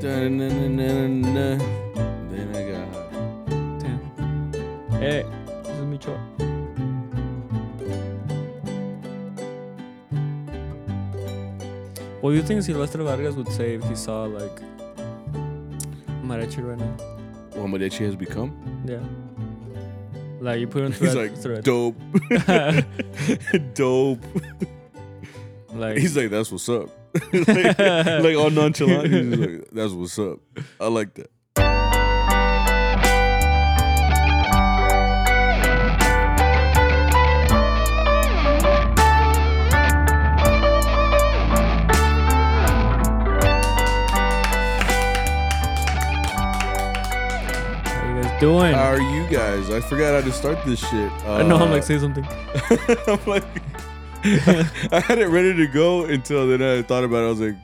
Then I got. Damn. Hey, this is Micho. What do you think Silvestre Vargas would say if he saw like Mariachi right now? What Mariachi has become? Yeah. Like you put him He's like, thread. dope. dope. like He's like, that's what's up. like, like all nonchalant. He's just like, that's what's up. I like that. how you guys doing? How are you guys? I forgot how to start this shit. Uh, I know I'm like say something. I'm like, I had it ready to go until then I thought about it. I was like,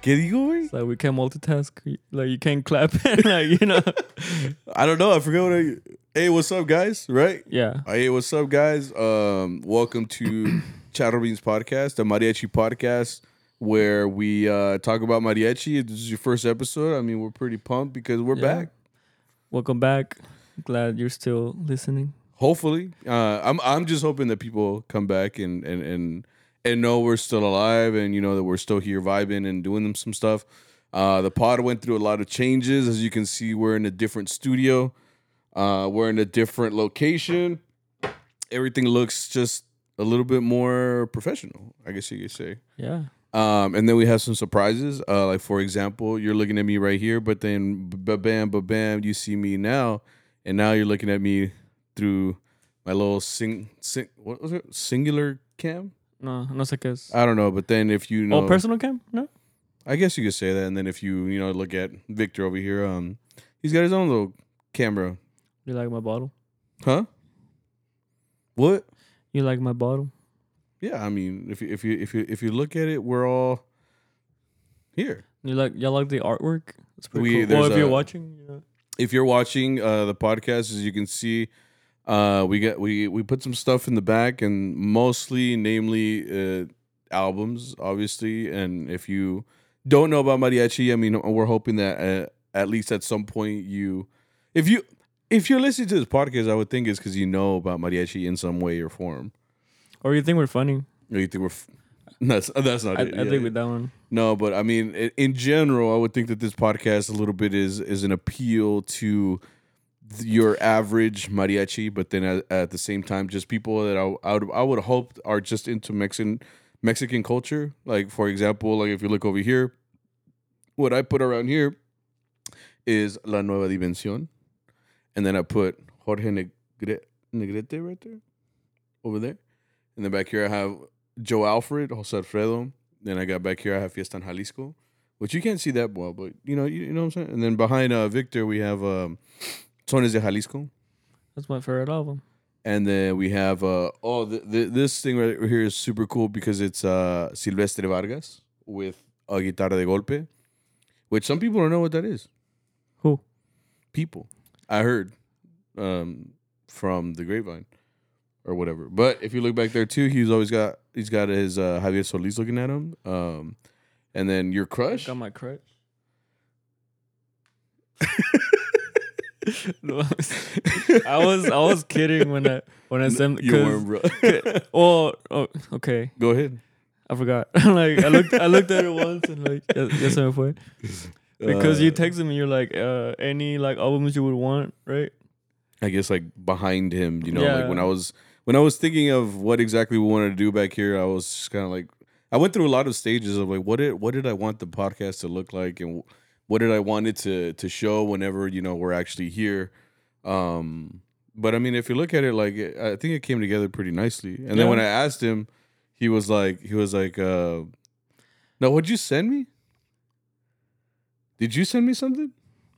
get you going? It's like we can't multitask. Like you can't clap like you know. I don't know. I forgot what I. Hey, what's up, guys? Right? Yeah. Hey, what's up, guys? Um, welcome to Charro Beans Podcast, the Mariachi podcast, where we uh, talk about mariachi. If this is your first episode, I mean, we're pretty pumped because we're Yeah. back. Welcome back. Glad you're still listening. Hopefully, uh, I'm I'm just hoping that people come back and and and and know we're still alive and you know that we're still here vibing and doing them some stuff. Uh, the pod went through a lot of changes, as you can see. We're in a different studio. Uh, we're in a different location. Everything looks just a little bit more professional, I guess you could say. Yeah. Um, and then we have some surprises. Uh, like for example, you're looking at me right here, but then ba bam, ba bam, you see me now, and now you're looking at me through my little sing, sing what was it? Singular cam? No, no sé qué es. I don't know. But then if you know, oh, personal cam? No. I guess you could say that. And then if you you know look at Victor over here, um, he's got his own little camera, You like my bottle? huh? What? You like my bottle? Yeah, I mean, if you if you if you if you look at it, we're all here. You like y'all like the artwork? It's pretty We- cool. Well, if you're watching, you know. if you're watching uh, the podcast, as you can see, uh, we got we we put some stuff in the back, and mostly, namely, uh, albums, obviously. And if you don't know about mariachi, I mean, we're hoping that uh, at least at some point you, if you if you're listening to this podcast, I would think it's because you know about mariachi in some way or form. or you think we're funny? Or you think we're f- that's that's not I, it. I yeah. think with that one. No, but I mean, in general, I would think that this podcast a little bit is is an appeal to your average mariachi, but then at, at the same time, just people that I, I would I would hope are just into Mexican Mexican culture. Like for example, like if you look over here, what I put around here is La Nueva Dimensión, and then I put Jorge Negre, Negrete right there, over there, and then back here I have Joe Alfred, Jose Alfredo. Then I got back here, I have Fiesta en Jalisco, which you can't see that well, but you know, you, you know what I'm saying. And then behind uh, Victor, we have um, Sones de Jalisco, That's my favorite album. and then we have uh, oh, th- th- this thing right here is super cool because it's uh, Silvestre Vargas with a guitarra de golpe, which some people don't know what that is. Who? People, I heard um, from the grapevine or whatever. But if you look back there too, he's always got he's got his uh, Javier Solis looking at him. Um, and then your crush. Got my crush. No, I was I was kidding when I when I sent you weren't, bro. oh, oh okay. Go ahead. I forgot. Like I looked I looked at it once and like ya se me fue because you Uh, texted me you're like uh any like albums you would want right? I guess like behind him, you know, like when I was when I was thinking of what exactly we wanted to do back here, I was just kind of like I went through a lot of stages of like what did what did I want the podcast to look like and what did I want it to to show whenever you know we're actually here. Um, but I mean, if you look at it, like I think it came together pretty nicely. And then when I asked him, he was like, he was like, uh, "No, what'd you send me? Did you send me something?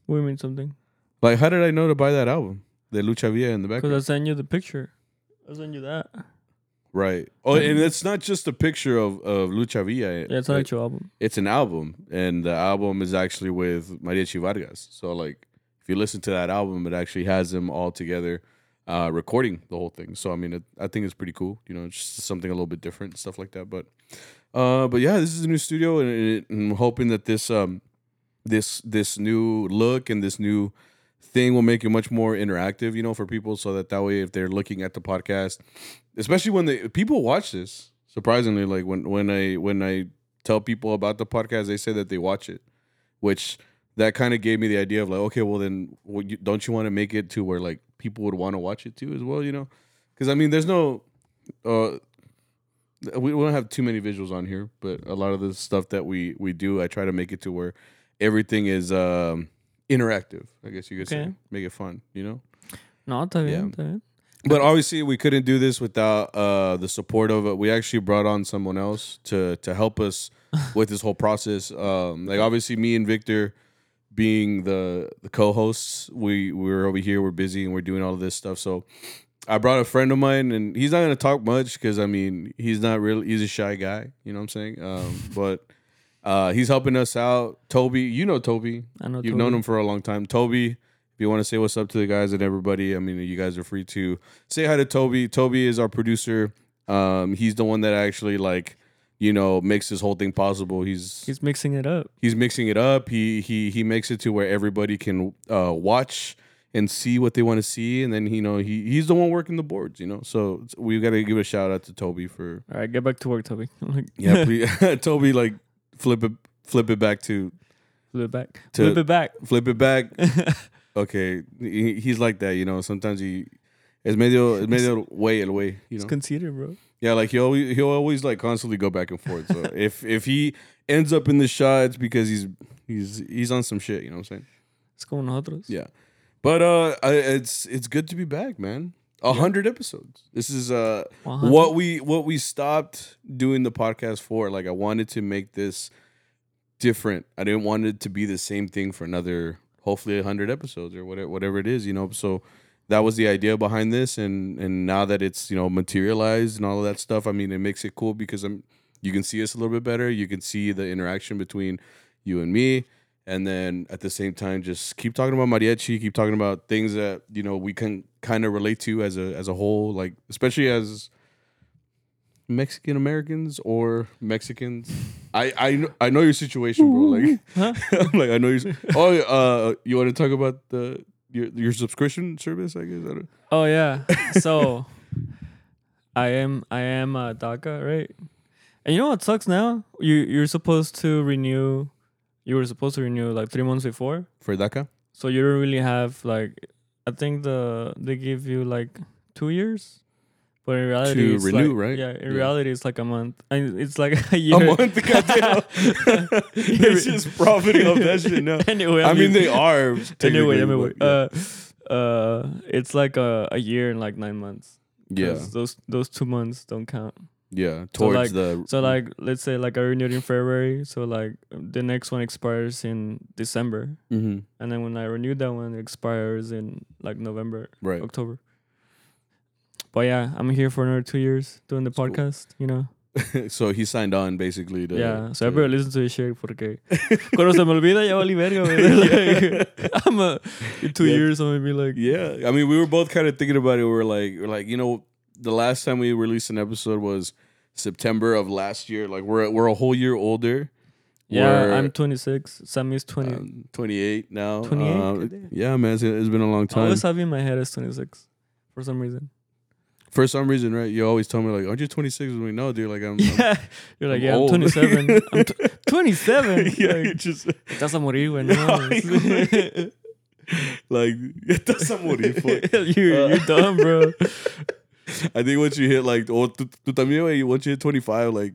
what do you mean something Like, how did I know to buy that album, the Lucha Villa in the back? because I sent you the picture I sent you that Right. Oh, and it's not just a picture of, of Lucha Villa. yeah it's an actual album it's an album, and the album is actually with Mariachi Vargas. So, like, if you listen to that album, it actually has them all together uh, recording the whole thing. So, I mean, it, I think it's pretty cool. You know, it's just something a little bit different, stuff like that. But, uh, but yeah, this is a new studio, and, and I'm hoping that this um, this this new look and this new thing will make it much more interactive, you know, for people, so that that way if they're looking at the podcast, especially when they people watch this, surprisingly, like when when I when I tell people about the podcast, they say that they watch it, which that kind of gave me the idea of like, okay, well then, don't you want to make it to where like people would want to watch it too as well, you know? Because I mean, there's no, uh, we we don't have too many visuals on here, but a lot of the stuff that we we do, I try to make it to where everything is um interactive. I guess you could say, make it fun, you know. No, está bien, Yeah. está bien. But obviously, we couldn't do this without uh, the support of it. We actually brought on someone else to to help us with this whole process. Um, like obviously, me and Victor, being the the co-hosts, we we're over here, we're busy, and we're doing all of this stuff. So I brought a friend of mine, and he's not gonna talk much because I mean he's not really he's a shy guy. You know what I'm saying? Um, but uh, he's helping us out. Toby, you know Toby. I know. You've Toby. known him for a long time. Toby, if you want to say what's up to the guys and everybody, I mean, you guys are free to say hi to Toby. Toby is our producer. Um, he's the one that actually like, you know, makes this whole thing possible. He's He's mixing it up. he's mixing it up. He he he makes it to where everybody can uh, watch and see what they want to see, and then you know he he's the one working the boards. You know, so we've got to give a shout out to Toby for All right, get back to work, Toby. Yeah, please, Toby like flip it flip it back to flip it back. To- flip it back. flip it back okay, he, he's like that, you know. Sometimes he es medio es medio way el way, you It's know. conceited, bro. Yeah, like he always he'll always like constantly go back and forth. So if if he ends up in the shot, it's because he's he's he's on some shit. You know what I'm saying? It's como nosotros. Yeah. But uh, I, it's it's good to be back, man. A hundred episodes. This is uh 100. what we what we stopped doing the podcast for. Like I wanted to make this different. I didn't want it to be the same thing for another hopefully a hundred episodes or whatever whatever it is, you know. So that was the idea behind this and and now that it's, you know, materialized and all of that stuff, I mean it makes it cool because I'm you can see us a little bit better. You can see the interaction between you and me. And then at the same time, just keep talking about mariachi, keep talking about things that, you know, we can kind of relate to as a as a whole, like especially as Mexican Americans or Mexicans. I I know, I know your situation, bro. Like? I'm like I know you. Oh, uh, you want to talk about the your your subscription service? I guess. I don't, Oh yeah. So I am I am a DACA, right? And you know what sucks now? You you're supposed to renew you were supposed to renew like three months before. for DACA. So you don't really have like I think the they give you like two years. But in reality To it's renew, like- right? Yeah, in Yeah. reality it's like a month. And it's like a year. A month, goddamn. It's just profiting off that shit now. anyway, I mean, they are. anyway, anyway. Uh uh it's like a, a year and like nine months. Yeah. Those those two months don't count. Yeah. So, Towards like- the So like let's say like I renewed in February, so like the next one expires in December, Mhm. and then when I renewed that one, it expires in like November, right. October. But yeah, I'm here for another two years doing the That's cool. podcast. You know, so he signed on basically. To, yeah. So to- everybody listen to this shit porque cuando se me olvida ya valí verga. Like, I'm a in two Yeah. years I'm gonna be like Yeah, I mean, we were both kind of thinking about it. We were like, we're like, you know, the last time we released an episode was September of last year. Like, we're we're a whole year older. yeah. We're, I'm 26. Sammy's 20. um, 28 now. 28? Um, yeah, man, it's, it's been a long time. I always have in my head as 26 for some reason. For some reason, right? You always tell me like, "Aren't you 26?" I'm like, "No, dude. Like, I'm." Yeah, you're like, I'm yeah, I'm 27. I'm t- 27. yeah, Like, you just Estás a morir, güey. No, like estás a morir. fuck. you're, you're dumb, bro. I think once you hit like, oh, tu, tu también, once you hit 25, like,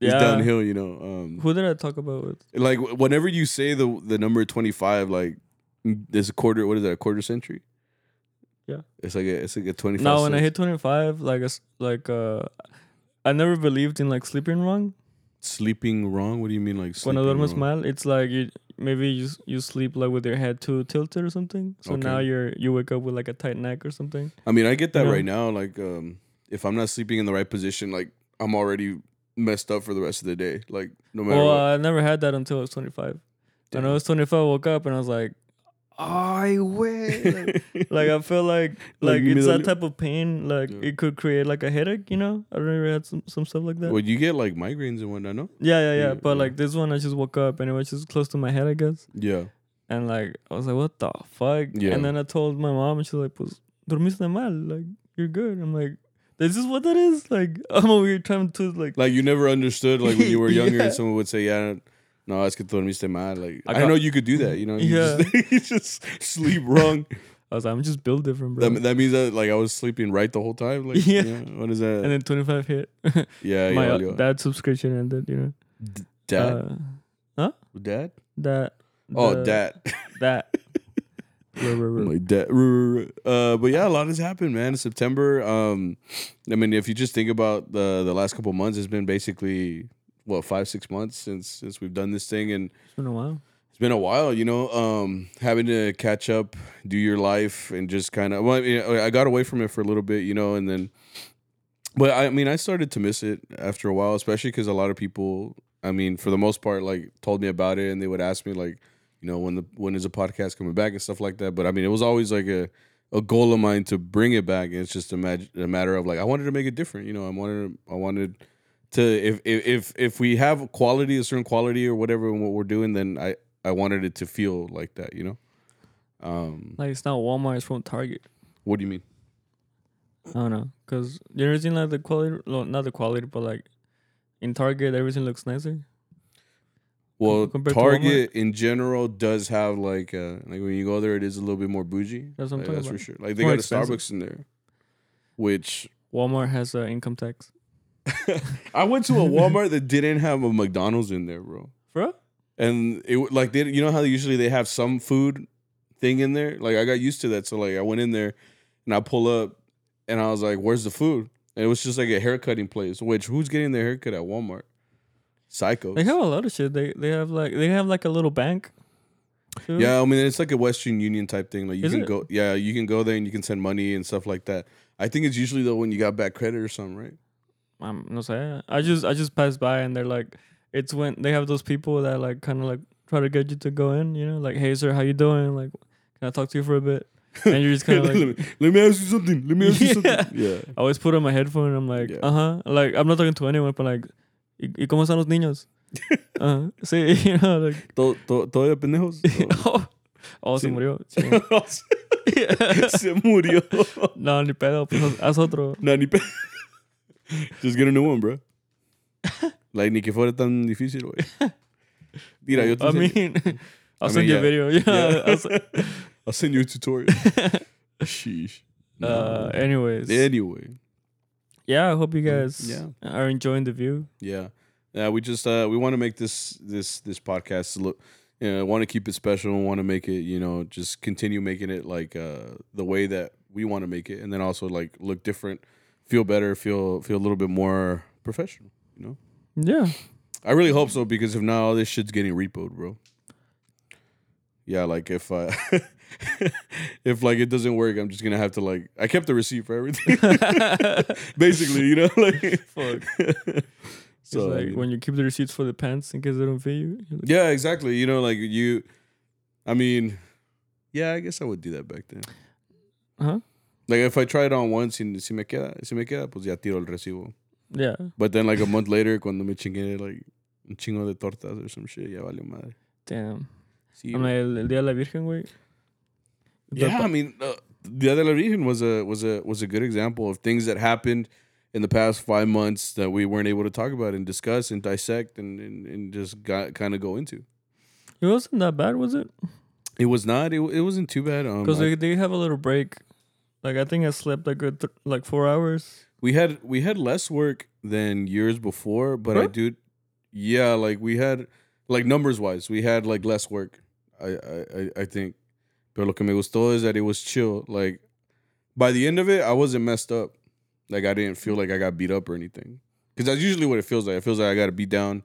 it's downhill. You know. Um, Who did I talk about with? like whenever you say the the number 25 like there's a quarter what is that a quarter century Yeah. it's like a it's like a 25 No, when I hit 25, like, a like, uh, I never believed in like sleeping wrong. Sleeping wrong what do you mean like sleeping Cuando duermes wrong? mal, it's like you maybe you you sleep like with your head too tilted or something. So Okay. now you're you wake up with like a tight neck or something. i mean i get that right now like um if i'm not sleeping in the right position like i'm already messed up for the rest of the day like no matter Well, what I never had that until I was 25. When I was 25, I woke up and I was like, Ay, way. Like, like I feel like Like like, it's that type of pain. Like Yeah. it could create like a headache. You know, I don't know. if you had some some stuff like that. Well, you get like migraines and whatnot, no? yeah, yeah, yeah. Yeah, But yeah. like this one, I just woke up and it was just close to my head, I guess. Yeah. And like I was like, what the fuck? Yeah. And then I told my mom, and she's like, pues dormiste mal. Like you're good. I'm like, this is what that is. Like I'm over here trying to like. Like you never understood, like when you were younger, Yeah. and someone would say, "Yeah, no, es que dormiste mal." Like I, I know you could do that, you know. You Yeah. just, you just sleep wrong. I was like, I'm just built different, bro. that, that means that like I was sleeping right the whole time. Like, Yeah. What is that? and then 25 hit. yeah, my yeah, uh, dad subscription ended. You know. dad, Uh, dad. that. Oh, the- dad. That. Like that. Uh, but yeah, a lot has happened, man. September. Um, I mean, if you just think about the the last couple months, it's been basically what five six months since since we've done this thing, and It's been a while. it's been a while. You know, um, having to catch up, do your life, and just kind of. Well, I, mean, I got away from it for a little bit, you know, and then. But I mean, I started to miss it after a while, especially because a lot of people. I mean, for the most part, like told me about it, and they would ask me like, you know, when the when is the podcast coming back and stuff like that. But I mean, it was always like a a goal of mine to bring it back. And it's just a, mag- a matter of like I wanted to make it different. You know, I wanted I wanted to if if if we have quality, a certain quality or whatever in what we're doing, then I I wanted it to feel like that. You know. Um, Like it's not Walmart. It's from Target. what do you mean? I don't know, cause you ever seen like the quality, well, not the quality, but like in Target, everything looks nicer. Well, Target in general does have like uh like when you go there, it is a little bit more bougie. That's what I'm Like, that's for sure. Like they got expensive. a Starbucks in there, which Walmart has uh, income tax. I went to a Walmart that didn't have a McDonald's in there, bro. Bro, And it like they, you know how usually they have some food thing in there. Like I got used to that, so like I went in there and I pull up and I was like, "Where's the food?" And it was just like a haircutting place. Which who's getting their haircut at Walmart? Psychos. they have a lot of shit. They they have like they have like a little bank. too. Yeah, I mean it's like a Western Union type thing. Like you Is can it? go, yeah, you can go there and you can send money and stuff like that. I think it's usually though when you got bad credit or something, right? I'm no say. I just I just passed by and they're like, it's when they have those people that like kind of like try to get you to go in. You know, like, hey sir, how you doing? Like, can I talk to you for a bit? And you're just kind of let, like. me, let me ask you something. Let me ask you something. Yeah. I always put on my headphone and I'm like, Yeah. uh huh. Like I'm not talking to anyone, but like, ¿y, y cómo están los niños? uh, sí, you know, like, Todo, todo, de pendejos. oh, oh se Sí. murió. Se murió. no, ni pedo, pues haz otro. No, ni pe- Just get a new one, bro. Like, ni que fuera tan difícil, güey. Mira, yo te I enseño- mean, I'll I send mean, you yeah. a video. Yeah. Yeah. I'll se- I'll send you a tutorial. Sheesh. uh, anyways, Anyway, yeah, I hope you guys yeah. are enjoying the view. yeah, yeah. We just uh we want to make this this this podcast look. You know, want to keep it special. Want to make it, you know, just continue making it like uh the way that we want to make it, and then also like look different, feel better, feel feel a little bit more professional. You know. Yeah. I really hope so because if not, all this shit's getting repoed, bro. Yeah, like if uh if like it doesn't work, I'm just gonna have to like I kept the receipt for everything. Basically, you know, like Fuck. so it's like when you keep the receipts for the pants in case they don't fit you. like, yeah, exactly. You know, like you I mean, yeah, I guess I would do that back then. Uh-huh. Like if I try it on once y si me queda, si me queda, pues ya tiro el recibo. Yeah. But then like a month later, cuando me chingué like un chingo de tortas or some shit, ya valió madre. Damn. Sí, I'm like, el, el día de la Virgen, güey. Yeah, I mean, uh, Dia de la Virgen was a was a was a good example of things that happened in the past five months that we weren't able to talk about and discuss and dissect and and, and just got kind of go into. It wasn't that bad, was it? It was not. It, it wasn't too bad. Um, Because I- they, they have a little break. Like I think I slept like good th- like four hours. we had we had less work than years before, but I do. Yeah, like we had like numbers wise, we had like less work. I I I- think. Pero lo que me gustó is that it was chill. Like by the end of it, I wasn't messed up. Like I didn't feel like I got beat up or anything. Because that's usually what it feels like. It feels like I got to beat down,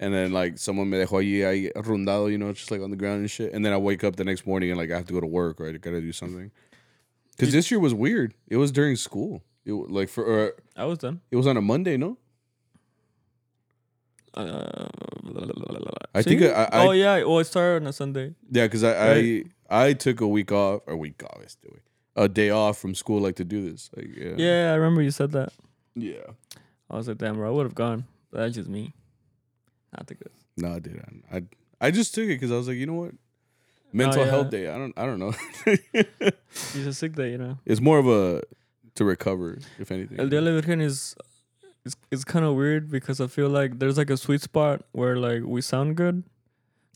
and then like someone me dejó allí ahí rondado, you know, just like on the ground and shit. And then I wake up the next morning and like I have to go to work or I got to do something. Because this year was weird. It was during school. It wa- like for uh, I was done. it was on a Monday, no? Uh, I think? I- I- oh yeah. Oh, it started on a Sunday. Yeah, because I. I I took a week off, or week off, güey, a day off from school, like to do this. Like, yeah, Yeah, I remember you said that. yeah. I was like, damn, bro, I would have gone. But that's just me. Not the good. No, I, I, I just took it because I was like, you know what, mental Oh, yeah. health day. I don't, I don't know. It's a sick day, you know. it's more of a to recover, if anything. El Día de la Virgen is it's it's kind of weird because I feel like there's like a sweet spot where like we sound good.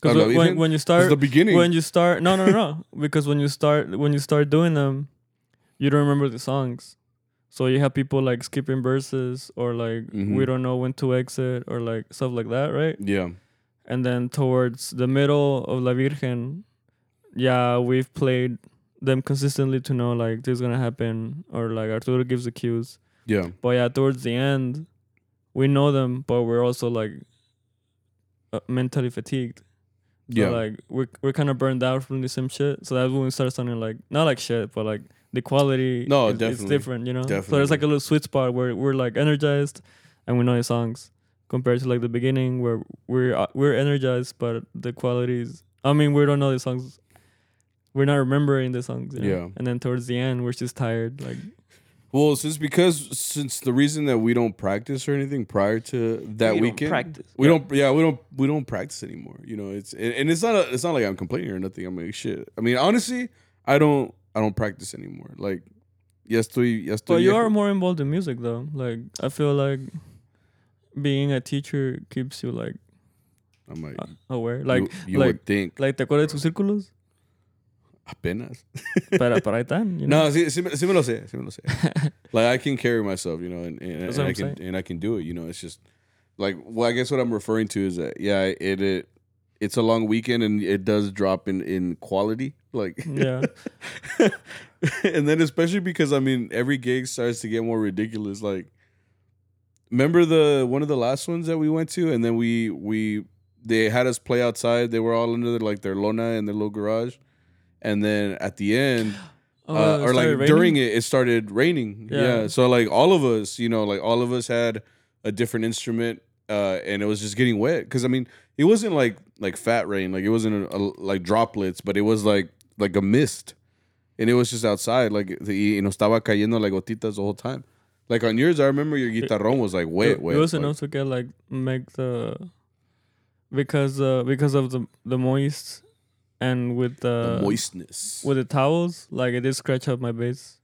Because when, when you It's start the beginning. when you start no no no no because when you start when you start doing them, you don't remember the songs. So you have people like skipping verses or like Mhm. we don't know when to exit or like stuff like that, right? yeah, And then towards the middle of La Virgen, yeah, we've played them consistently to know like this is gonna happen or like Arturo gives the cues. yeah, But yeah, towards the end, we know them, but we're also like uh, mentally fatigued. So, yeah. like we're we're kind of burned out from the same shit. So that's when we start sounding like not like shit, but like the quality. No, is, it's definitely. different, you know. Definitely. So there's like a little sweet spot where we're like energized, and we know the songs, compared to like the beginning where we're uh, we're energized, but the qualities. I mean, we don't know the songs. We're not remembering the songs. You know? Yeah. And then towards the end, we're just tired. Like Well, since because since the reason that we don't practice or anything prior to that we don't weekend, practice. we don't. Yeah, we don't. We don't practice anymore. You know, it's and, and it's not. A, it's not like I'm complaining or nothing. I'm like shit. I mean, honestly, I don't. I don't practice anymore. Like, yes, estoy, ya estoy But you are more involved in music though. Like I feel like being a teacher keeps you like I'm like, aware. Like you, you like would think like te acuerdas de tus círculos? Apenas. Pero pero ahí están, you know. No, sí, sí, sí me lo sé, sí me lo sé. like I can carry myself, you know, and, and, and I can saying. and I can do it. You know, it's just like well, I guess what I'm referring to is that yeah, it it it's a long weekend and it does drop in in quality, like yeah. and then especially because I mean every gig starts to get more ridiculous. Like, remember the one of the last ones that we went to, and then we we they had us play outside. They were all under their, like their lona in their little garage, and then at the end, Oh, uh, or like raining? during it, it started raining. Yeah. Yeah. So like all of us, you know, like all of us had a different instrument, uh, and it was just getting wet. Because I mean, it wasn't like like fat rain, like it wasn't a, a, like droplets, but it was like like a mist, and it was just outside. Like the you know estaba cayendo like gotitas the whole time. Like on yours, I remember your guitarron was like wet, wet. it wasn't like- also get like make the because uh because of the the moist and with the, the moistness. with the towels like it did scratch up my bass.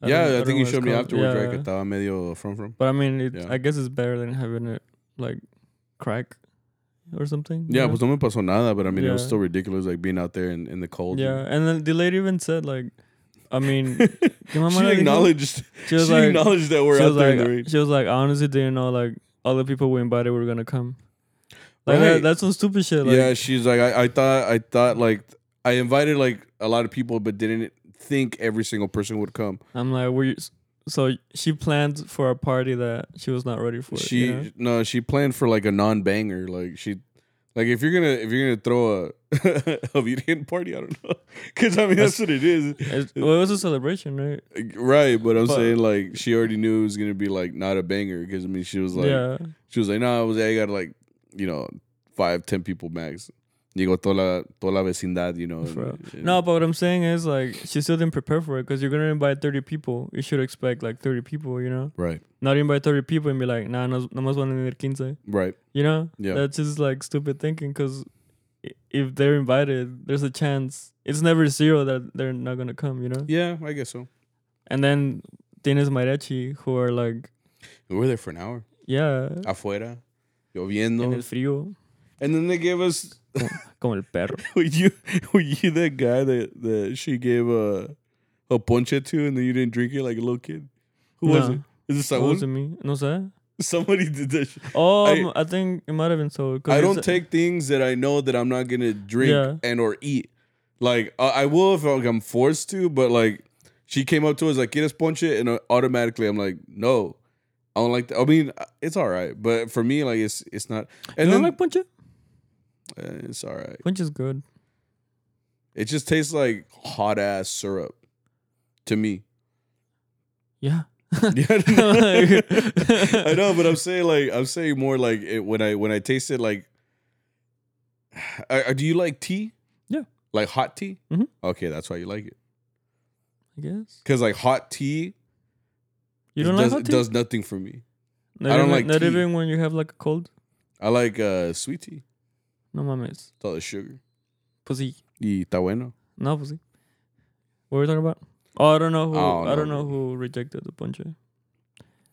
don't- yeah, I, think you showed me afterwards, right? Yeah. Que estaba medio from from. But I mean, it, Yeah. I guess it's better than having it like crack or something. Yeah, pues no me pasó nada, but I mean, it was still ridiculous, like being out there in, in the cold. yeah. And then the lady even said like, I mean, she ¿qué mamá le acknowledged. She was she like, acknowledged that we're out there like, in the rain. she was like, I honestly didn't know like all the people we invited were gonna come. Like Right. that, that's some stupid shit. Like, yeah, she's like, I, I thought, I thought like, I invited like a lot of people, but didn't think every single person would come. I'm like, were you? So she planned for a party that she was not ready for. she you know? no, she planned for like a non-banger. Like she, like if you're gonna if you're gonna throw a a virgin party, I don't know, because I mean that's, what it is, well, it was a celebration, right? right? But I'm But- saying like she already knew it was gonna be like not a banger because I mean she was like yeah. she was like, no, I was I got like you know five ten people max. Toda la, toda la vecindad, you know. And- No, but what I'm saying is like she still didn't prepare for it because you're gonna invite 30 people. You should expect like 30 people, you know. Right, Not invite 30 people and be like, nah, no, nomás van a venir 15. right. You know? Yeah. That's just like stupid thinking because if they're invited, there's a chance. It's never zero that they're not gonna come, you know. Yeah, I guess so. And then tienes mariachi who are like, We were there for an hour. yeah, Afuera, en el lloviendo. frío, And then they gave us como el perro. were you were you that guy that, that she gave a a ponche to and then you didn't drink it like a little kid? Who was it? Is it It someone? wasn't me. No sé. Somebody did that. shit. Oh, I- I, think it might have been so. I don't take things that I know that I'm not gonna drink Yeah. and or eat. Like I I will if like, I'm forced to, but like she came up to us like, "Quieres ponche?" and uh, automatically I'm like, "No, I don't like that." I mean, uh, it's all right, but for me, like it's it's not. You And don't then like ponche? uh, it's all right. Punch is good. It just tastes like hot ass syrup to me. Yeah. Yeah, I know, but I'm saying like I'm saying more like it, when I when I taste it like. I, I- do you like tea? Yeah. Like hot tea? Mhm. Okay, that's why you like it. I guess Because like hot tea, you it don't does, like hot it does nothing for me. not I don't even, like not tea. even when you have like a cold. I like uh, sweet tea. No mames, It's all the sugar. pussy. Y está bueno. No pussy. What were we talking about? Oh, I don't know who. Oh, I don't no. know who rejected the ponche.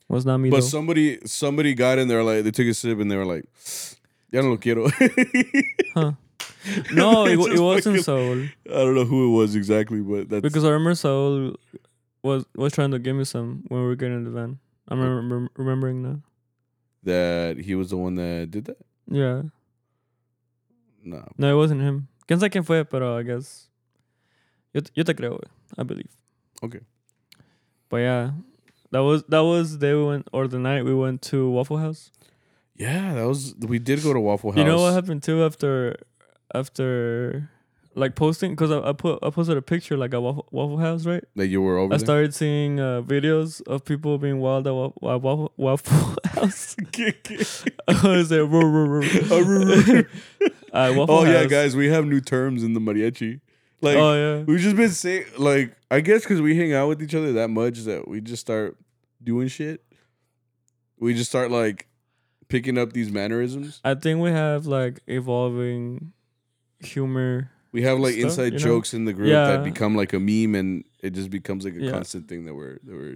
Was not me But though. somebody somebody got in there like they took a sip and they were like, "Ya no lo quiero." Huh. no, it, it wasn't fucking- Saul I don't know who it was exactly, but that's because I remember Saul was was trying to give me some when we were getting in the van. I'm remember, remembering now. that he was the one that did that. Yeah. No. No, it wasn't him. Quién sabe quién fue, pero I guess. Yo, yo te creo. I believe. Okay. But yeah, that was that was the day we went or the night we went to Waffle House. yeah, that was we did go to Waffle House. You know what happened too after after like posting because I, I put I posted a picture like at Waffle, Waffle House right. That you were over I there. started seeing uh, videos of people being wild at Wa- Wa- Waffle, Waffle House. I was there. "Roo, roo, roo." At Waffle oh yeah, guys, we have new terms in the mariachi. Like oh yeah. we've just been saying, like I guess because we hang out with each other that much that we just start doing shit. We just start like picking up these mannerisms. I think we have like evolving humor. We have like Stuff, inside you know? jokes in the group Yeah. that become like a meme, and it just becomes like a Yeah. constant thing that we're that we're.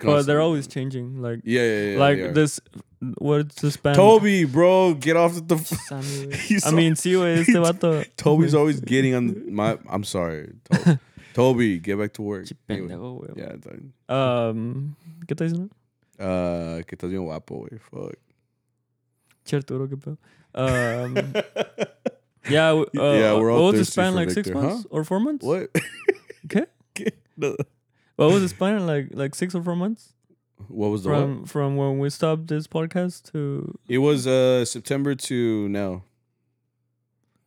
But they're always changing. Like Yeah, yeah, yeah. like this. What's the span? Toby, bro, get off the. F- Sammy, güey. He's I mean, sí, güey, este vato. Toby's always getting on my. I'm sorry, To- Toby, get back to work. Anyway, yeah, it's. Um, ¿Qué estás diciendo? Uh, que estás bien guapo, güey. Fuck. Che Arturo, qué pedo. Um, yeah, uh, Yeah, we're all What was the span like six Victor, months or four months? what? Okay. No. What was the span like like six or four months What was the what? from from when we stopped this podcast to It was uh September to now.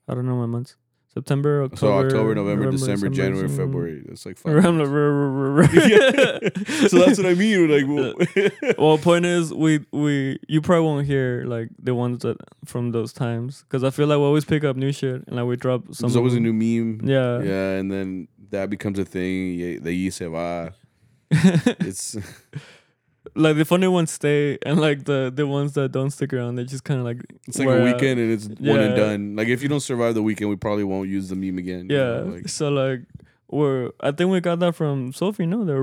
I don't know my months. September, October, So October, November, December, January, December, February. That's like five. I'm months. like, Yeah. so that's what I mean. We're Like, well, well, point is, we we you probably won't hear like the ones that from those times because I feel like we always pick up new shit and like we drop some. there's always a new meme. Yeah. Yeah, and then that becomes a thing. Yeah, The y se va. It's like the funny ones stay, and like the the ones that don't stick around, they just kind of like it's like a out. weekend and it's one and done. Like if you don't survive the weekend, we probably won't use the meme again. you Yeah. know, like so like we're I think we got that from Sophie. No, the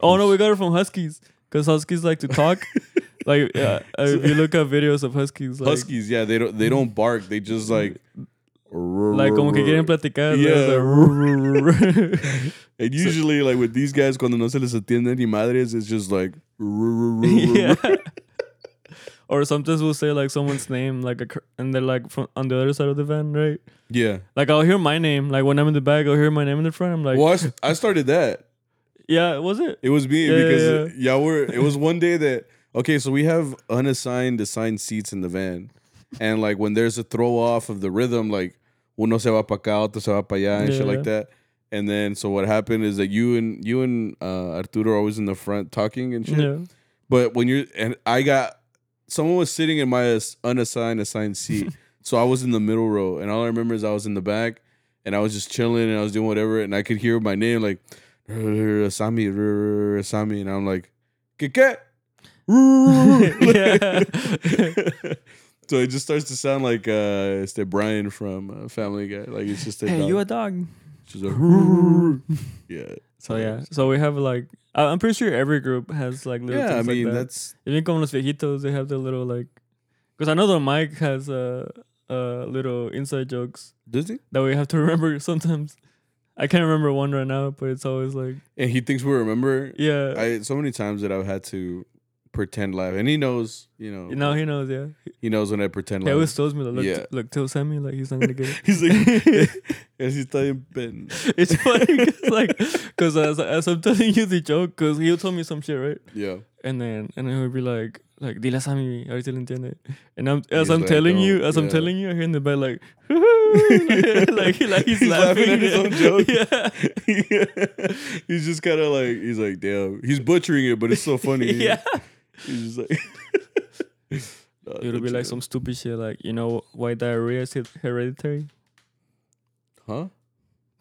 oh no, we got it from Huskies because Huskies like to talk. like yeah, if you look at videos of Huskies, like huskies. Yeah, they don't they don't bark. They just like like como que quieren platicar. Yeah. like, And usually, like with these guys, cuando no se les atiende ni madres, it's just like. yeah. Or sometimes we'll say like someone's name, like a, and they're like from on the other side of the van, right? Yeah. Like I'll hear my name, like when I'm in the back, I'll hear my name in the front. I'm like, Well, I, I started that. yeah, was it? It was me Yeah, because yeah. yeah, we're. It was one day that okay, so we have unassigned assigned seats in the van, and like when there's a throw off of the rhythm, like uno se va para acá, otro se va para allá, and shit like that. And then so what happened is that you and you and uh, Arturo are always in the front talking and shit. Yeah. But when you're and I got someone was sitting in my unassigned assigned seat, so I was in the middle row, and all I remember is I was in the back, and I was just chilling and I was doing whatever, and I could hear my name like Sami, Sami, and I'm like, ¿qué qué? So it just starts to sound like uh, it's the Brian from uh, Family Guy, like it's just a Hey, dog. you a dog? She's like, yeah, So yeah, so we have like I'm pretty sure every group has like little yeah. I mean like that. that's Even como los viejitos, they have their little like, because I know that Mike has uh uh little inside jokes does he? that we have to remember sometimes. I can't remember one right now, but it's always like And he thinks we remember. yeah. I so many times that I've had to pretend laugh, and he knows, you know, now he knows, yeah. he knows when I pretend He laugh. always tells me that look, Yeah. look, tell Sammy like he's not gonna get it. He's like, "Es está bien pen." it's funny because like because as, as I'm telling you the joke, because he'll tell me some shit, right? Yeah, And then and then he'll be like like dile a Sammy, a ver si lo entiende. And I'm as He's I'm like, telling you, as I'm telling you, I hear in the back like like, like he's, He's laughing laughing, at his own joke. Yeah. he's just kind of like he's like, damn, he's butchering it, but it's so funny. yeah. Just like, Nah, It'll be like some stupid shit like, you know why diarrhea is hereditary? Huh?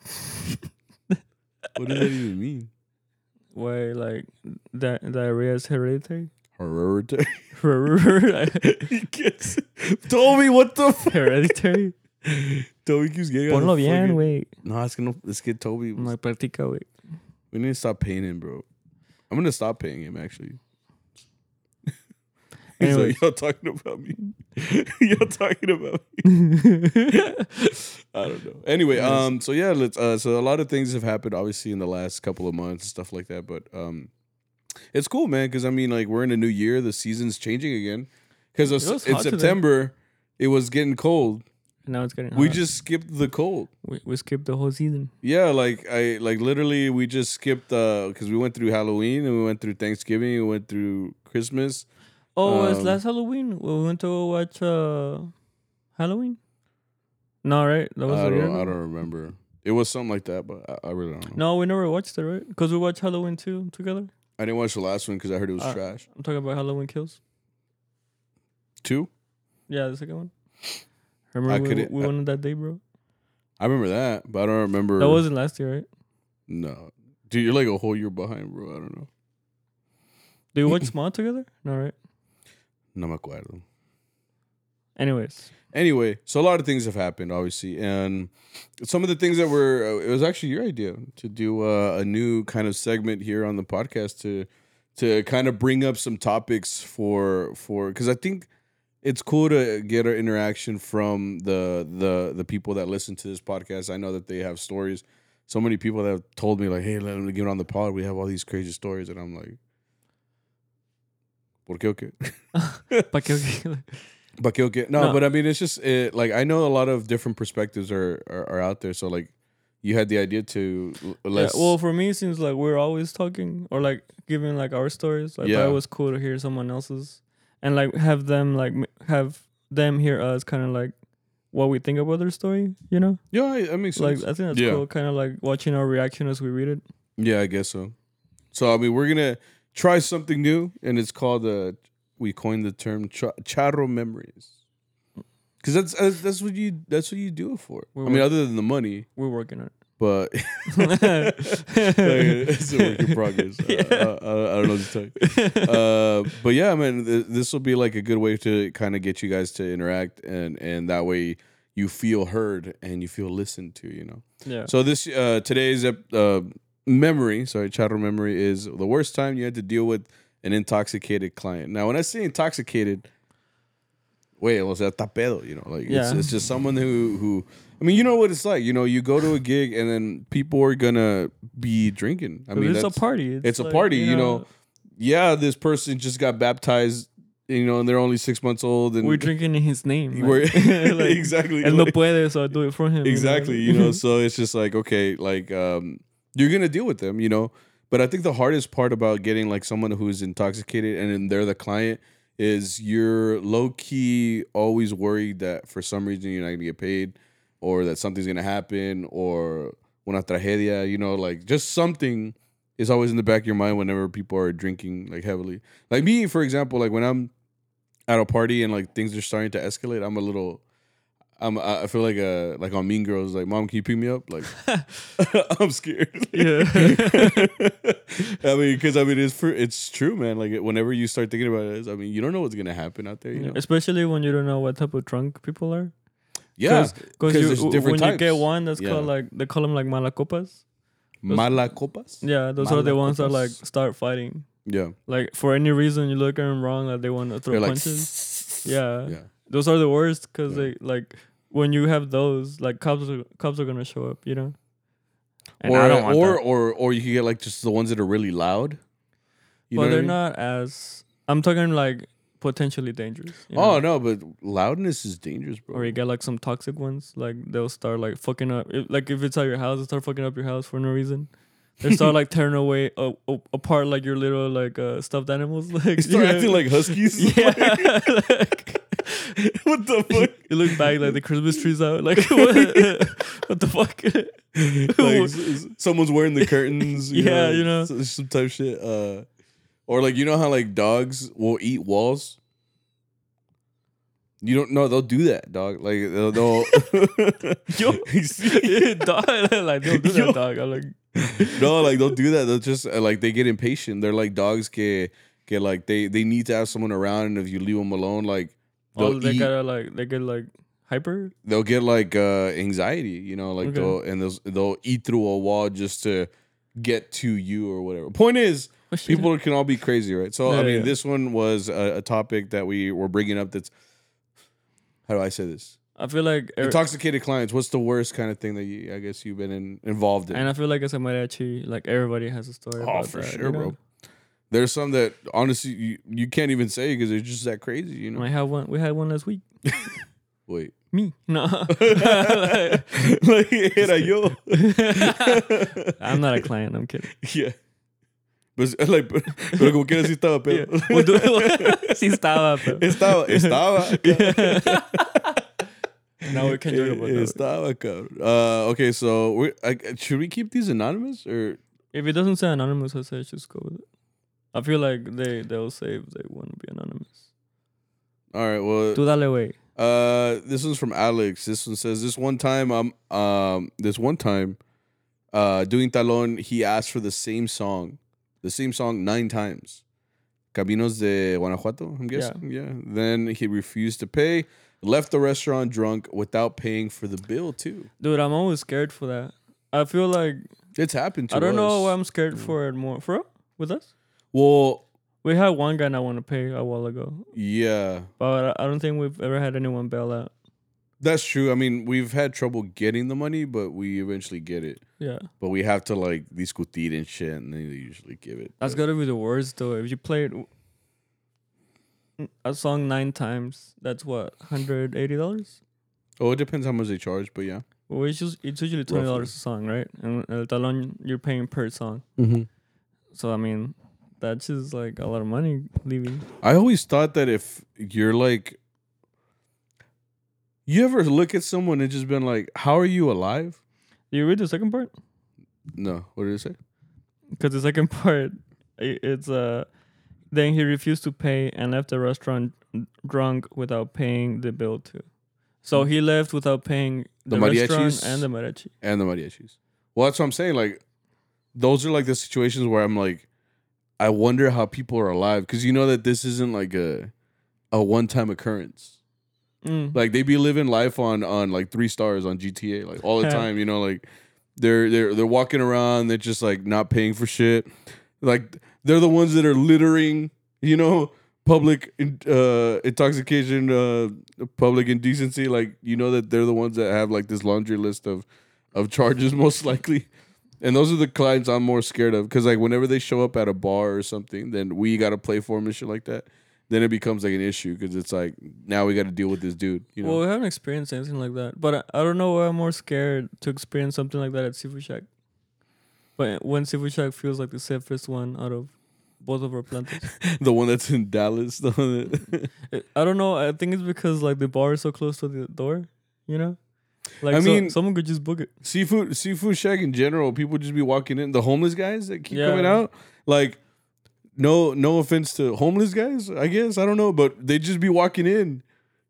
what does that even mean? Why like that diarrhea is hereditary? Hereditary. Yes. Toby, what the fuck? Hereditary. Toby keeps getting on Ponlo the bien, güey. No, it's gonna let's get Toby. No practica, güey. We need to stop paying him, bro. I'm gonna stop paying him actually. He's Anyways. like, y'all talking about me. y'all talking about me. I don't know. Anyway, um, so yeah, let's uh so a lot of things have happened obviously in the last couple of months and stuff like that, but um it's cool, man, because I mean like we're in a new year, the season's changing again. Because in hot today. September it was getting cold. now it's getting We just skipped the cold. we, we skipped the whole season. Yeah, like I like literally we just skipped uh because we went through Halloween and we went through Thanksgiving, we went through Christmas. Oh, it's Um, last Halloween. We went to watch uh Halloween. No, right? That was I don't I don't remember. It was something like that, but I, I really don't know. No, we never watched it, right? Because we watched Halloween 2 together. I didn't watch the last one because I heard it was Uh, trash. I'm talking about Halloween Kills. Two? Yeah, the second one. Remember we, couldn't- we I- went on that day, bro. I remember that, but I don't remember. That wasn't last year, right? no, dude. You're like a whole year behind, bro. I don't know. Did we watch Small together? No, right? No me acuerdo. Anyways, Anyway, so a lot of things have happened, obviously, and some of the things that were uh, it was actually your idea to do uh, a new kind of segment here on the podcast to to kind of bring up some topics for for because I think it's cool to get an interaction from the the the people that listen to this podcast. I know that they have stories. So many people that have told me like, "Hey, let me get on the pod. We have all these crazy stories," and I'm like, "Por qué o qué?" pa' que- okay. But okay, okay. No, No. but I mean, it's just it, like I know a lot of different perspectives are, are are out there. So like, you had the idea to l- Yeah, well, for me, it seems like we're always talking or like giving like our stories, I Yeah. thought it was cool to hear someone else's and like have them like have them hear us kind of like what we think about their story. You know, yeah, I, that makes like sense. I think that's Yeah. cool. Kind of like watching our reaction as we read it. yeah, I guess so. So I mean, we're gonna try something new, and it's called uh, we coined the term cha- charro memories. Because that's that's that's what you that's what you do it for. We I mean, were- other than the money, We're working on but it's a work in progress. Uh, I, I, don't know what to tell you. uh, but yeah, man, th- this will be like a good way to kind of get you guys to interact, and and that way you feel heard and you feel listened to. You know. yeah. So this uh, today's uh, memory, sorry, charro memory is the worst time you had to deal with an intoxicated client. Now, when I say intoxicated, wait, was that tapedo? You know, like it's, Yeah. it's just someone who who. I mean, you know what it's like. You know, you go to a gig and then people are gonna be drinking. I mean, it's a party. it's a like, party, you know, yeah, this person just got baptized, you know, and they're only six months old, and we're drinking in his name. We're- like, exactly, no like- puede, so I do it for him. you know? exactly, you know. So it's just like okay, like um, you're gonna deal with them, you know. But I think the hardest part about getting like someone who's intoxicated and they're the client is you're low key always worried that for some reason you're not gonna get paid, or that something's gonna happen, or una tragedia, you know, like just something is always in the back of your mind whenever people are drinking like heavily. Like me, for example, like when I'm at a party and like things are starting to escalate, I'm a little. I'm. I feel like uh like on Mean Girls, like mom, can you pick me up? Like I'm scared. Yeah. I mean, because I mean, it's for it's true, man. Like whenever you start thinking about it, I mean, you don't know what's gonna happen out there. You know? Especially when you don't know what type of drunk people are. Yeah, Because there's when different you get one that's Yeah. called like they call them like malacopas. mala copas. Yeah, those are the ones that like start fighting. Yeah, Like for any reason you look at them wrong, like they want to throw they're like, punches. yeah. yeah. Those are the worst because Yeah. they like when you have those, like cops, are, cops are gonna show up. You know. And or I don't want or, that. or or you can get like just the ones that are really loud. You but know what I they're mean? not as. I'm talking like potentially dangerous. you Oh no, but loudness is dangerous, bro. Or you get like some toxic ones, like they'll start like fucking up. If, like if it's at your house, they start fucking up your house for no reason. They start like tearing away uh, uh, apart like your little like uh, stuffed animals. Like start yeah. acting like huskies. yeah. like, what the fuck? you look back like the Christmas trees out. Like what, what the fuck? like someone's wearing the curtains. You Yeah, know, you know. some type of shit. Uh, or like you know how like dogs will eat walls. You don't know they'll do that, dog. Like they'll, they'll Yo, dog, like don't do Yo. that, dog. I'm like, no, like they'll do that. They'll just uh, like they get impatient. They're like dogs get get like they they need to have someone around, and if you leave them alone, like they'll oh, they eat, gotta like they get like hyper. they'll get like uh anxiety. You know, like Okay. they'll and they'll they'll eat through a wall just to get to you or whatever. Point is, Oh, people can all be crazy, right? So I mean, yeah. this one was a, a topic that we were bringing up. That's how do I say this? I feel like, er- Intoxicated clients. What's the worst kind of thing that you, I guess you've been in, involved in? and I feel like as a mariachi, like everybody has a story. Oh, about for that, sure, you know? bro. There's some that honestly you, you can't even say because they're just that crazy, you know. I have one. We had one last week. Wait, Me, no. like era yo. I'm not a client. I'm kidding. yeah. Pues, like, pero, como quiera sí estaba, pero. Do- sí estaba, pero. estaba, estaba. Now we can joke about that. Estaba, cabrón. Uh, okay, so we I, should we keep these anonymous or If it doesn't say anonymous, I say just go with it. I feel like they they'll say if they want to be anonymous. all right? Well, Tú dale way. Uh, this one's from Alex. This one says this one time um um this one time, uh, doing talon he asked for the same song, the same song nine times. Caminos de Guanajuato, I'm guessing. Yeah. Then he refused to pay, left the restaurant drunk without paying for the bill too. Dude, I'm always scared for that. I feel like It's happened to I don't know why I'm scared Mm. for it more. For real? With us? Well, We had one guy not want to pay a while ago, yeah, but I don't think we've ever had anyone bail out. that's true. I mean, we've had trouble getting the money, but we eventually get it. Yeah, But we have to like discutir and shit, and they usually give it. that's But- gotta be the worst though. If you played a song nine times, that's what hundred eighty dollars. Oh, it depends how much they charge, but yeah. Well, it's just it's usually twenty dollars a song, right? And el talon you're paying per song. Mm-hmm. So I mean, that's just like a lot of money leaving. I always thought that if you're like, you ever look at someone and just been like, "How are you alive?" You read the second part? No, what did it say? Because the second part, it's uh, then he refused to pay and left the restaurant drunk without paying the bill too. So he left without paying The the, restaurant and the mariachi. And the mariachis. Well, that's what I'm saying. Like, those are like the situations where I'm like, I wonder how people are alive because you know that this isn't like a a one time occurrence. Mm. Like they be living life on on like three stars on GTA like all the time. You know, like they're they're they're walking around. They're just like not paying for shit. Like they're the ones that are littering. You know, public uh, intoxication, uh, public indecency. Like you know that they're the ones that have like this laundry list of of charges most likely. And those are the clients I'm more scared of because like whenever they show up at a bar or something, then we got to play for them and shit like that. Then it becomes like an issue because it's like now we got to deal with this dude. You know, Well, we haven't experienced anything like that, but I, I don't know why I'm more scared to experience something like that at Seafood Shack. But when Seafood Shack feels like the safest one out of both of our plantas. the one that's in Dallas. The one that I don't know. I think it's because like the bar is so close to the door. You know, like I so- mean- someone could just book it. seafood seafood shack in general. People just be walking in. The homeless guys that keep Yeah. coming out. Like, no no offense to homeless guys. I guess I don't know, but they just be walking in,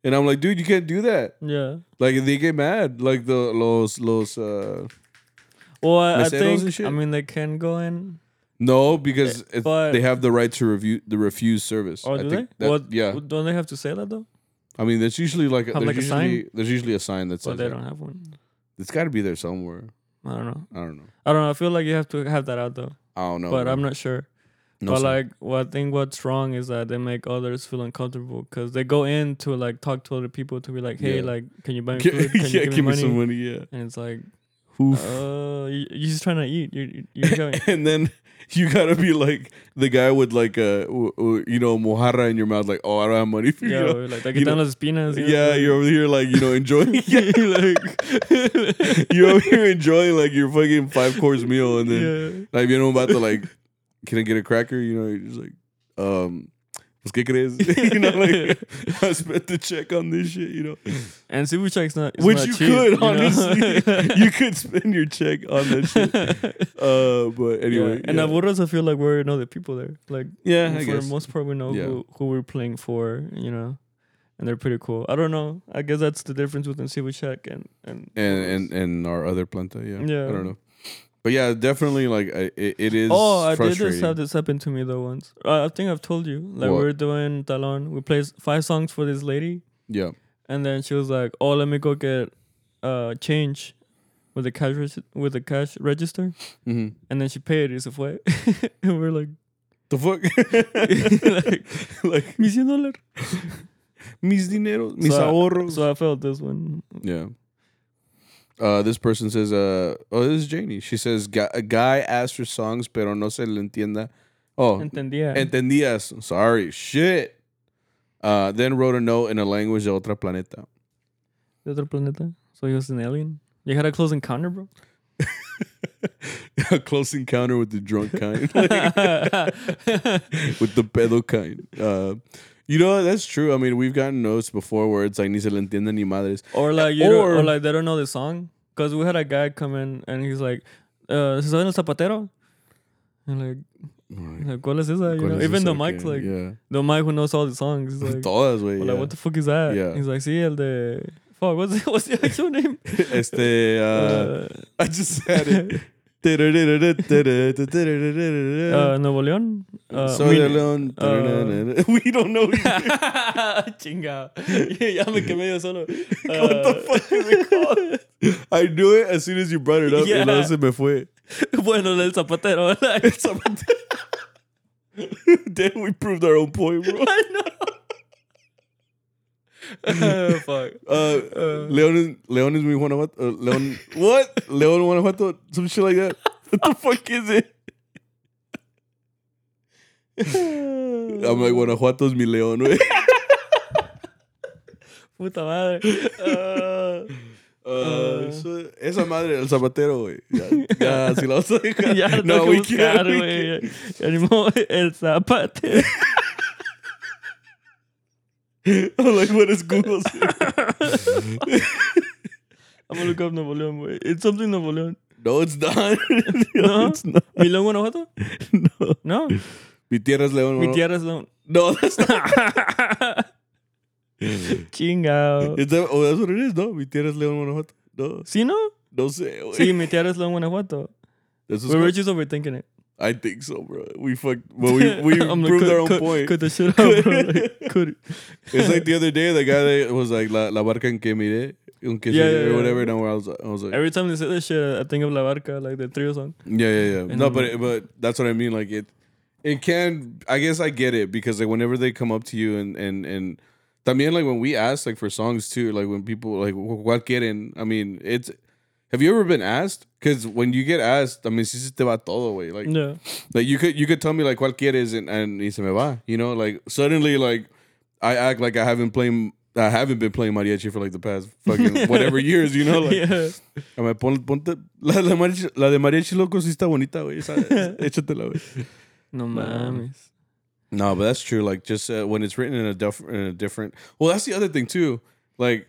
and I'm like, dude, you can't do that. Yeah. Like they get mad. Like the los los. uh Well, I, I Meseros and think shit? I mean they can go in. No, because Eh, but- they have the right to review the refuse service. Oh, do think they? that- well, yeah. Don't they have to say that though? I mean, there's usually like Have there's like a usually sign? there's usually a sign that But says they that. don't have one. It's got to be there somewhere. I don't know. I don't know. I don't know. I feel like you have to have that out though. I don't know. but man. I'm not sure. No but sign. like, what I think what's wrong is that they make others feel uncomfortable because they go in to like talk to other people to be like, hey, Yeah. like, can you buy me food? Can yeah, you give, me money? some money. Yeah. And it's like, Oof. uh, you, you're just trying to eat. You're, you're, you're going. and then you gotta be like the guy with like a you know mojarra in your mouth, like oh I don't have money for you. Yeah, know? like, you know- las espinas. you yeah, you're over here like you know enjoying. like you're over here enjoying like your fucking five course meal, and then yeah. like you know about to like, can I get a cracker? You know, you're just like, um, pues qué crees? you know, like I spent the check on this shit. You know, And Seafood Shack's not. which not you cheap, could you honestly, you could spend your check on that shit. Uh, but anyway, yeah. And yeah. Burros, I feel like we know the people there. Like, Yeah, for the most part, we know Yeah. who, who we're playing for, you know. and they're pretty cool. I don't know. I guess that's the difference between Seafood Shack and and and and and our other planta. Yeah, Yeah. I don't know, but yeah, definitely like it, it is. Oh, I did just have this happen to me though once. Uh, I think I've told you. Like What? we were doing Talon. We played five songs for this lady, Yeah, and then she was like, "Oh, let me go get uh change with the cash reg- with the cash register." hmm And then she paid y se fue. and we're like, the fuck, like, like mis 100 dollars. mis dineros, mis So I- ahorros. So I felt this one. Yeah. Uh, this person says, uh, oh, this is Janie. She says, a guy asked for songs, pero no se le entienda. Oh, Entendía. entendías. Sorry. Shit. Uh, then wrote a note in a language de otra planeta. de otro planeta. So he was an alien. You had a close encounter, bro. a close encounter with the drunk kind. with the pedo kind. Uh, you know, that's true. I mean, we've gotten notes before where it's like, ni se le entiende ni madres. or like you Or- or like they don't know the song. Cause we had a guy come in and he's like, uh, ¿Se saben el zapatero? And like, like ¿cuál es esa? You know, even the que- like yeah. the mic who knows all the songs. He's like, Todas, we're yeah. like, what the fuck is that? Yeah. He's like, sí, el de fuck. What's the, what's the actual name? este, uh, Uh, I just had it. Uh, Nuevo León. Uh, Soy de León. uh, we don't know. Chinga. ya me quemé yo solo. what the fuck is it called? I knew it as soon as you brought it up. Yeah. Y luego se me fue. bueno, el zapatero. like, Damn, we proved our own point, bro. I know. Uh, fuck. Uh, León is León is mi Guanajuato. Uh, León, what? León, Guanajuato, some shit like that. What the fuck is it? I'm like Guanajuato's mi León, güey. Puta madre. Uh, Uh, so- esa madre, el zapatero, güey. Ya, ya, si la vas a dejar. ya no, we buscar, can't. we can't. Ya el zapatero. I'm like, what is Google? I'm gonna look up Nuevo León, güey. It's something Nuevo León. no, it's not. No? it's not. ¿Milón, Guanajuato? No. No. Mi tierra es León. Mi no. tierra es León. No, that's not. Chingao. Oh, that's what it is, no? Mi tierra es León, Guanajuato. No, ¿Sí, no? no sé, güey. Sí, mi tierra es León, Guanajuato. Were just overthinking it. I think so, bro. We fucked. Well, we we I'm like, proved cut- our own cut- point. Cut the shit out, bro. Like, cut it. It's like the other day, the guy that was like la, la barca en que miré, un que Yeah, yeah, or yeah. whatever. And I was, I was like, Every time they say this shit, I think of La Barca, like the trio song. yeah, yeah, yeah. And No, but it, but that's what I mean. Like it, it can. I guess I get it because like whenever they come up to you and and and. También like when we ask like for songs too, like when people like what quieren. I mean, it's. Have you ever been asked? Because when you get asked, I mean, si se te va todo, way. Like Yeah. Like you could you could tell me like cuál quieres and and y se me va. You know, like suddenly like I act like I haven't playing I haven't been playing mariachi for like the past fucking whatever years, you know, like yeah. I'm like, pon, ponte la, la, mariachi, la de mariachi loco sí está bonita, güey. esa- Échatela, güey. No mames. No, but that's true. Like just uh, when it's written in a, diff- in a different. Well, that's the other thing too. Like,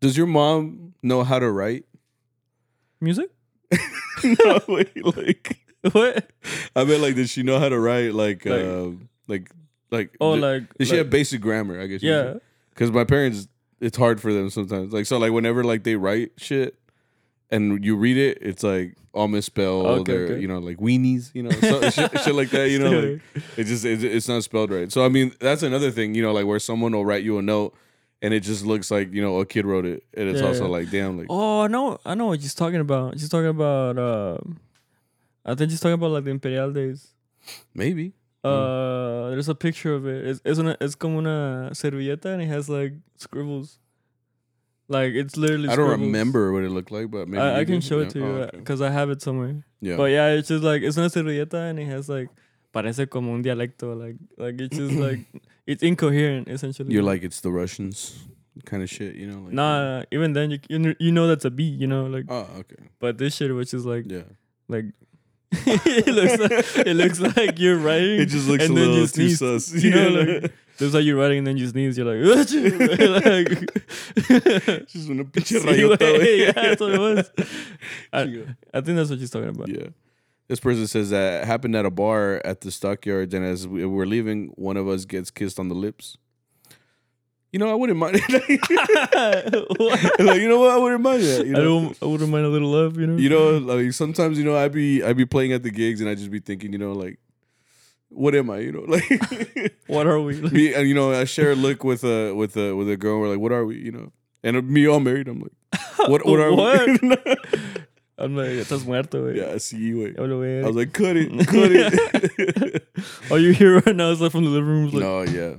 does your mom know how to write? Music? no, wait, like What? I mean, like, did she know how to write? Like, Like- um, like, like. Oh, d- like. Does she like- have basic grammar? I guess. Yeah. Because my parents, it's hard for them sometimes. Like so, like whenever like they write shit, and you read it, it's like all misspelled. Okay, or, okay. You know, like weenies. You know, so, shit, shit like that. You know, like it just it, it's not spelled right. So I mean, that's another thing. You know, like where someone will write you a note, and it just looks like you know a kid wrote it, and it's Yeah, also yeah. like damn, like Oh, I know. I know what she's talking about. She's talking about. Uh, I think she's talking about like the Imperial days. maybe. Uh, there's a picture of it. It's it's, una, it's como una servilleta and it has like scribbles. Like it's literally. I don't scribbles. remember what it looked like, but maybe I, I can show it to you Oh, okay. because I have it somewhere. Yeah. But yeah, it's just like it's una servilleta and it has like parece como un dialecto. Like like it's just like it's incoherent essentially. You're like it's the Russians kind of shit, you know? Like, nah. Even then, you you you know that's a beat. You know, like Oh, okay. but this shit, which is like Yeah. like. it looks like it looks like you're writing. It just looks and a then you little too sus. You know, Yeah. like looks like you're writing and then you sneeze. You're like, like just una pinche Sí, rayota, güey, güey. yeah, that's what it was. I, I think that's what she's talking about. Yeah. This person says that happened at a bar at the stockyards, and as we, we're leaving, one of us gets kissed on the lips. you know, I wouldn't mind like, you know what? I wouldn't mind that. You I know? don't. I wouldn't mind a little love, you know. you know, like sometimes, you know, I'd be I'd be playing at the gigs and I'd just be thinking, you know, like, what am I? You know, like what are we? Me and you know, I share a look with a with a with a girl. We're like, what are we? You know, and me all married. I'm like, what what are What? we? I'm like, estás muerto, güey. yeah, I see you. Ya lo I was like, cut it, cut it. Are you here right now? It's like from the living room. Like, no, yeah.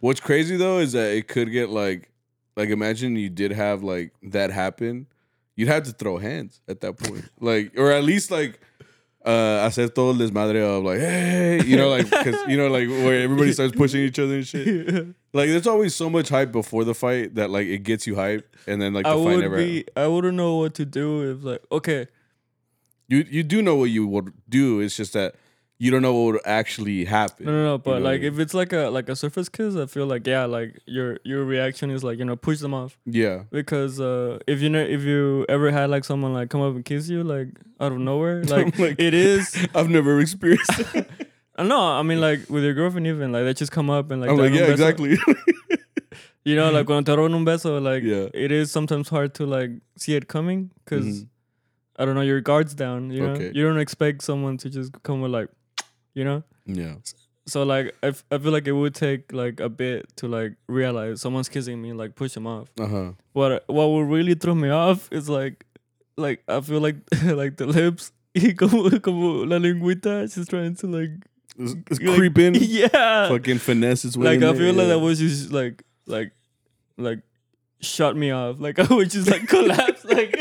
What's crazy though is that it could get like, like imagine you did have like that happen, you'd have to throw hands at that point, like or at least like. Uh, hacer todo el desmadre of like, hey, you know, like, cause you know, like where everybody starts pushing each other and shit. Like, there's always so much hype before the fight that like it gets you hype, and then like the I fight would never. be. I wouldn't know what to do if like, okay, You you do know what you would do. It's just that you don't know what would actually happen. no, no, no. But know, like, if it's like a like a surface kiss, I feel like yeah, like your your reaction is like you know push them off Yeah, because uh if you know if you ever had like someone like come up and kiss you like out of nowhere, like, like- it is. I've never experienced. it. I know. I mean, like with your girlfriend, even like they just come up and like I'm like, yeah, exactly. You know, like when te roban un beso, like Yeah. it is sometimes hard to like see it coming because Mhm. I don't know, your guard's down. You know, Okay. you don't expect someone to just come with like, you know. Yeah. So like, I, f- I feel like it would take like a bit to like realize someone's kissing me, like push them off. Uh huh. What what would really throw me off is like, like I feel like like the lips, y como como la lengüita, she's trying to like, It's, it's like- creeping. yeah, Fucking finesse its way. like I feel like yeah. that was just like like like shut me off. Like I would just like collapse like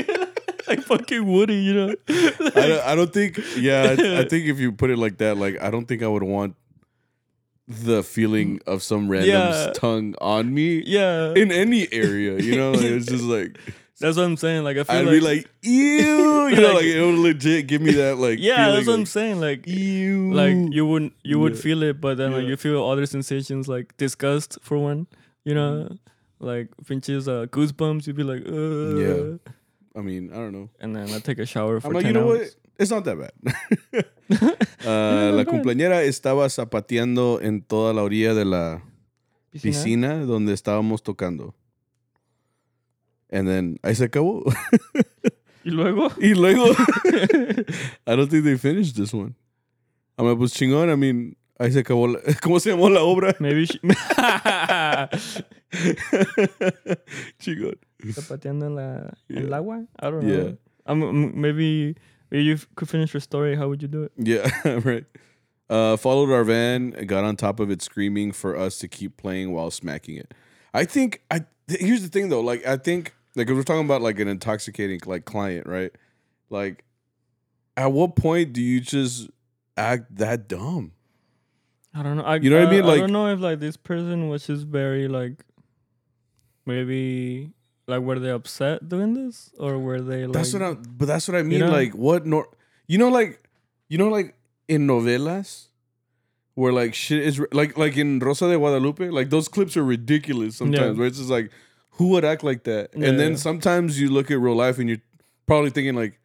like fucking Woody, you know. I don't, I don't think. Yeah, I, I think if you put it like that, like I don't think I would want the feeling of some random's Yeah. tongue on me yeah, in any area. You know, Like, it's just like that's what I'm saying. Like I feel I'd like, be like, ew. You know, Like- like it would legit give me that like. yeah, that's what I'm saying. Like Ew. like you wouldn't you would Yeah. feel it, but then like Yeah. you feel other sensations like disgust for one, you know. Like pinches uh, goosebumps, you'd be like, Ugh. I mean, I don't know. and then I take a shower for I'm like, 10 you know hours. what? It's not that bad. Uh, la cumpleañera estaba zapateando en toda la orilla de la piscina donde estábamos tocando. And then ahí se acabó. Y luego, y luego, I don't think they finished this one. I mean, pues chingón. I mean, ahí se acabó. la- ¿Cómo se llamó la obra? maybe she chingón. Zapateando en la en el agua. I don't Yeah. know. Um, m- maybe if you could finish your story, how would you do it? Yeah, right. Uh, followed our van, got on top of it, screaming for us to keep playing while smacking it. I think I th- here's the thing though. Like I think like if we're talking about like an intoxicating like client, right? Like, at what point do you just act that dumb? I don't know. I, You know what I mean? I don't know if like this person was just very like maybe like were they upset doing this or were they like That's what I. But that's what I mean. know? Like what? Nor you know, like you know, like in novelas. Where like shit is like like in Rosa de Guadalupe, like those clips are ridiculous sometimes. Yeah. Where it's just like, who would act like that? Yeah, and then yeah. sometimes you look at real life and you're probably thinking like,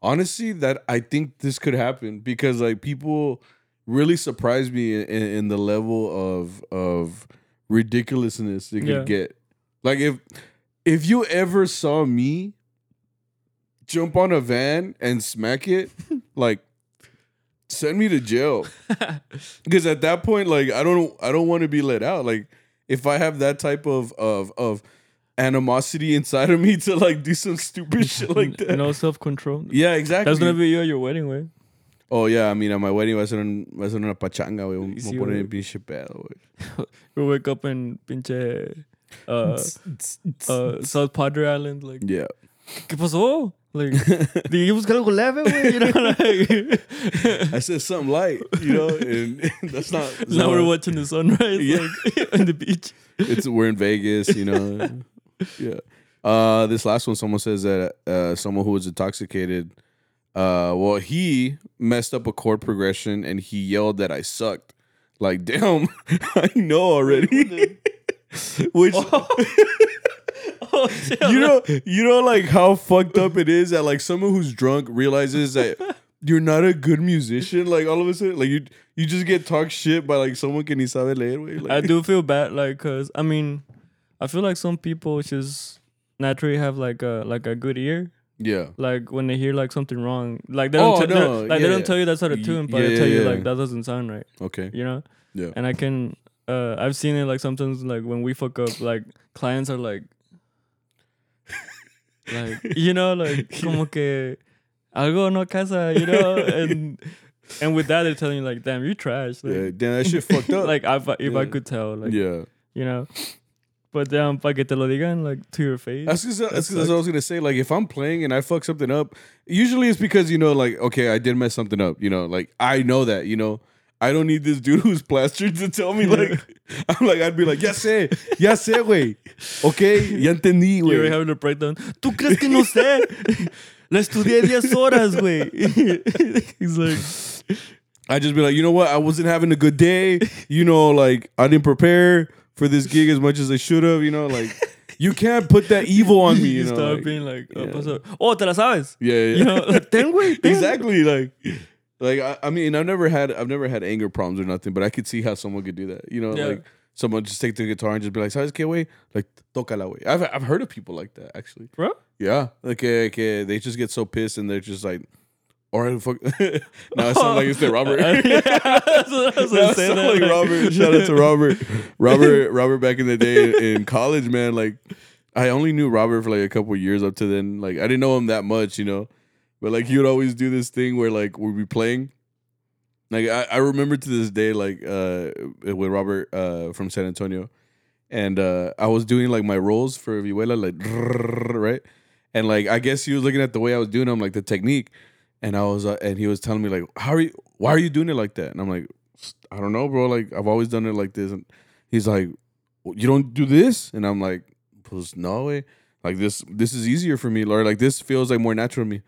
honestly, that I think this could happen because like people really surprise me in, in the level of of ridiculousness they could get. Like if if you ever saw me jump on a van and smack it, like send me to jail. Because at that point, like I don't I don't want to be let out. Like if I have that type of of of animosity inside of me to like do some stupid shit like that. no self control. Yeah, exactly. That's gonna be you at your wedding, way. Oh yeah, I mean at my wedding va a ser, un, va a ser una pachanga, güey. Vamos a poner pinche pedo, güey. We wake up in pinche uh, uh, South Padre Island, like Yeah. ¿Qué pasó? Like, did you buscar algo leve, güey? You know, like, I said something light, you know, and that's not. that's now not- we're watching the sunrise, Yeah. like, on the beach. it's we're in Vegas, you know. yeah. Uh, this last one, someone says that uh, someone who was intoxicated, uh, well, he messed up a chord progression and he yelled that I sucked. Like, damn, I know already. Which Oh, oh you know, you know, like how fucked up it is that like someone who's drunk realizes that you're not a good musician. Like all of a sudden, like you you just get talk shit by like someone ni sabe leer. Like, I do feel bad, like, cause I mean, I feel like some people just naturally have like a like a good ear. Yeah. Like when they hear like something wrong, like they don't Oh, tell- they're- no, like they don't tell you that's out of tune, but yeah, they tell yeah, you yeah. like that doesn't sound right. Okay. You know. Yeah. And I can, uh, I've seen it like sometimes like when we fuck up, like clients are like, like you know, like como que algo no casa, you know, and and with that they're telling you like, damn, you trash. Like, Yeah. Damn, that shit fucked up. like if I, if I could tell, like yeah. you know. But um, pa que te lo digan like to your face. That's because that's, that's what I was gonna say. Like, if I'm playing and I fuck something up, usually it's because you know, like, okay, I did mess something up. You know, like I know that. You know, I don't need this dude who's plastered to tell me. Like, I'm like, I'd be like, ya sé, ya sé, güey. Okay, ya entendí, You're having a breakdown. ¿Tú crees que no sé? La estudié 10 horas, güey. He's like, I just be like, you know what? I wasn't having a good day. You know, like I didn't prepare for this gig as much as I should have. You know, like you can't put that evil on me. You you know, start like- being like, oh, yeah. oh, te la sabes. yeah, yeah. You know, like, ten, güey. exactly like like I, I mean I've never had I've never had anger problems or nothing, but I could see how someone could do that. You know, Yeah. like someone just take the guitar and just be like, "Sabes qué, way?" Like tócala, way. I've I've heard of people like that actually. Bro? Yeah, like que they just get so pissed and they're just like, "All right, fuck." no, it sounds like it's the Robert. yeah, that's what I was gonna say. that, like like- Robert. Shout out to Robert. Robert. Robert back in the day in, in college, man. Like I only knew Robert for like a couple years up to then. Like I didn't know him that much, you know. But like he would always do this thing where like we'd be playing. Like I, I remember to this day, like uh with Robert uh from San Antonio. And uh I was doing like my rolls for Vihuela, like right? And like I guess he was looking at the way I was doing them, like the technique. And I was uh, and he was telling me like, How are you why are you doing it like that? And I'm like, I don't know, bro. Like I've always done it like this. And he's like, you don't do this? And I'm like, pues no way. Like this this is easier for me, Lord. Like this feels like more natural to me.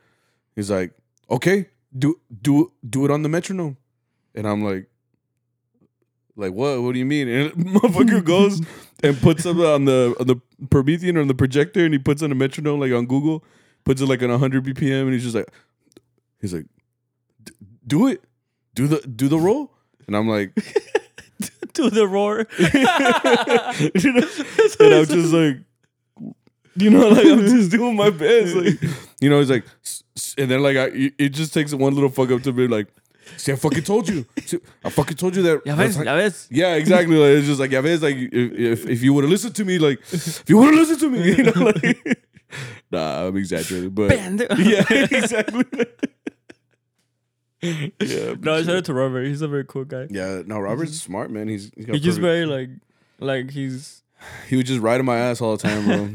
He's like, okay, do do do it on the metronome. And I'm like, like what? What do you mean? And motherfucker goes and puts it on the on the Promethean or on the projector, and he puts on a metronome like on Google, puts it like on 100 BPM, and he's just like, he's like, "D- do it, do the do the roll, and I'm like, do the roar. and I'm just like, you know, like I'm just doing my best, like, you know, he's like, "S- s-" and then like I, it- it just takes one little fuck up to be like, see, I fucking told you, See, I fucking told you that. Ya that's ves, how- ya ves. yeah, exactly. Like, it's just like, yeah, it's like if if, if you would have listened to me, like if you would have listened to me, you know, like nah, I'm exaggerating, but Pendejo. yeah, exactly. yeah, No, shit. shout out to Robert. He's a very cool guy. yeah. No, Robert's smart, man. He's, he's got He's just very like, like he's, he would just ride on my ass all the time, bro.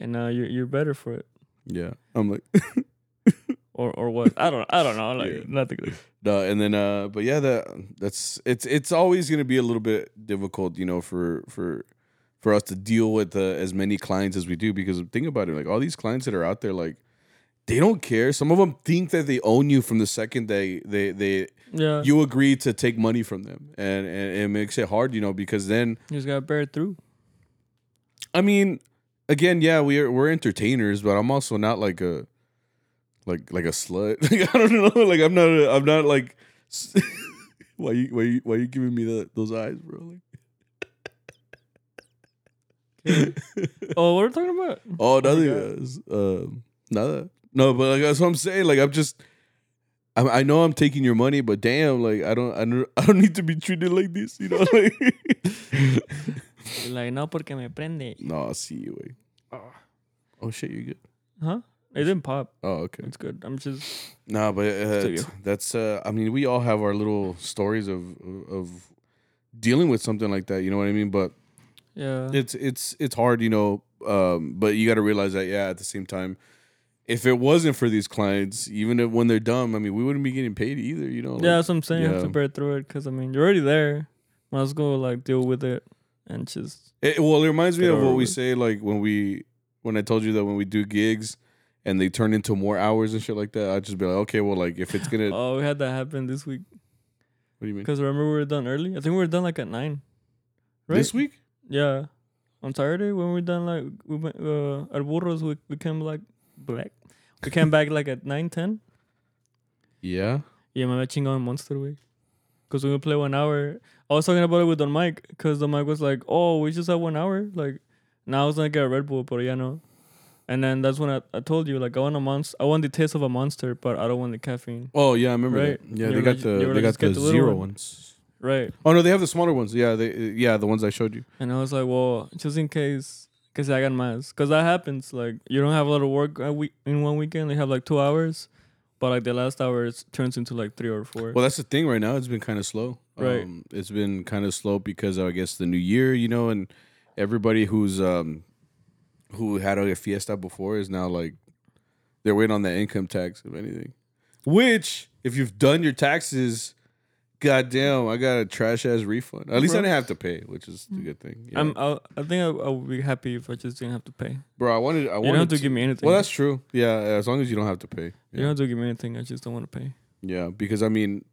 And uh, you're you're better for it, yeah, I'm like, or or what? I don't I don't know. Like Yeah. nothing. Duh, and then uh but yeah that that's it's it's always gonna be a little bit difficult you know for for for us to deal with uh, as many clients as we do because think about it like all these clients that are out there like they don't care some of them think that they own you from the second they they they Yeah, you agree to take money from them and, and it makes it hard you know because then you just gotta bear it through. I mean, again, yeah, we're we're entertainers, but I'm also not like a like like a slut. Like I don't know. Like I'm not. A, I'm not like. why you why you why you giving me that those eyes, bro? Like, Oh, what are we talking about? oh, nothing. God. else. Um, nada. No, but like that's what I'm saying. Like I'm just. I, I know I'm taking your money, but damn, like I don't, I don't, I don't need to be treated like this, you know? Like, Like no, porque me prende. no, see you. Wait. Oh shit, you good? Huh? It didn't pop. Oh, okay. It's good. I'm just No, but uh, Still you. t- that's. Uh, I mean, we all have our little stories of of dealing with something like that. You know what I mean? But yeah. it's it's it's hard, you know. Um, but you got to realize that, yeah. At the same time, if it wasn't for these clients, even if, when they're dumb, I mean, we wouldn't be getting paid either. You know? yeah, Like, that's what I'm saying. You have yeah. to bear through it because I mean you're already there. Might as well like deal with it and just It, well, it reminds me of what we say, like when we when I told you that when we do gigs and they turn into more hours and shit like that. I'd just be like, okay, well, like if it's gonna, oh, we had that happen this week what do you mean? because remember we were done early. I think we were done like at nine. Right? This week? Yeah, on Saturday when we were done like we went uh, at Burros we we came like black. We came back like at nine ten. Yeah. Yeah, me había chingado en Monster, Week. Because we would play one hour. I was talking about it with Don Mike. Because Don Mike was like, oh, we just have one hour. Like, now I was to get a Red Bull, but yeah, no. And then that's when I, I told you, like, I want a monster. I want the taste of a monster, but I don't want the caffeine. Oh yeah, I remember Right. that. Yeah, they got like- the they got "Just get the the ones. Right. Oh no, they have the smaller ones. Yeah, they yeah the ones I showed you. And I was like, well, just in case, because I got más. Because that happens. Like, you don't have a lot of work a week, in one weekend. You have like two hours. But like the last hour it turns into like three or four. Well, that's the thing right now. It's been kind of slow. Right. Um, it's been kind of slow because I guess the new year, you know, and everybody who's um who had a fiesta before is now like they're waiting on that income tax if anything. Which, if you've done your taxes, goddamn, I got a trash ass refund. At least I Bro. didn't have to pay, which is the mm. good thing. Yeah. I'm, I, I think I, I would be happy if I just didn't have to pay. Bro, I wanted. I You wanted don't have to give me anything. Well, that's true. Yeah, as long as you don't have to pay. You Yeah. don't have to give me anything. I just don't want to pay. Yeah, because I mean,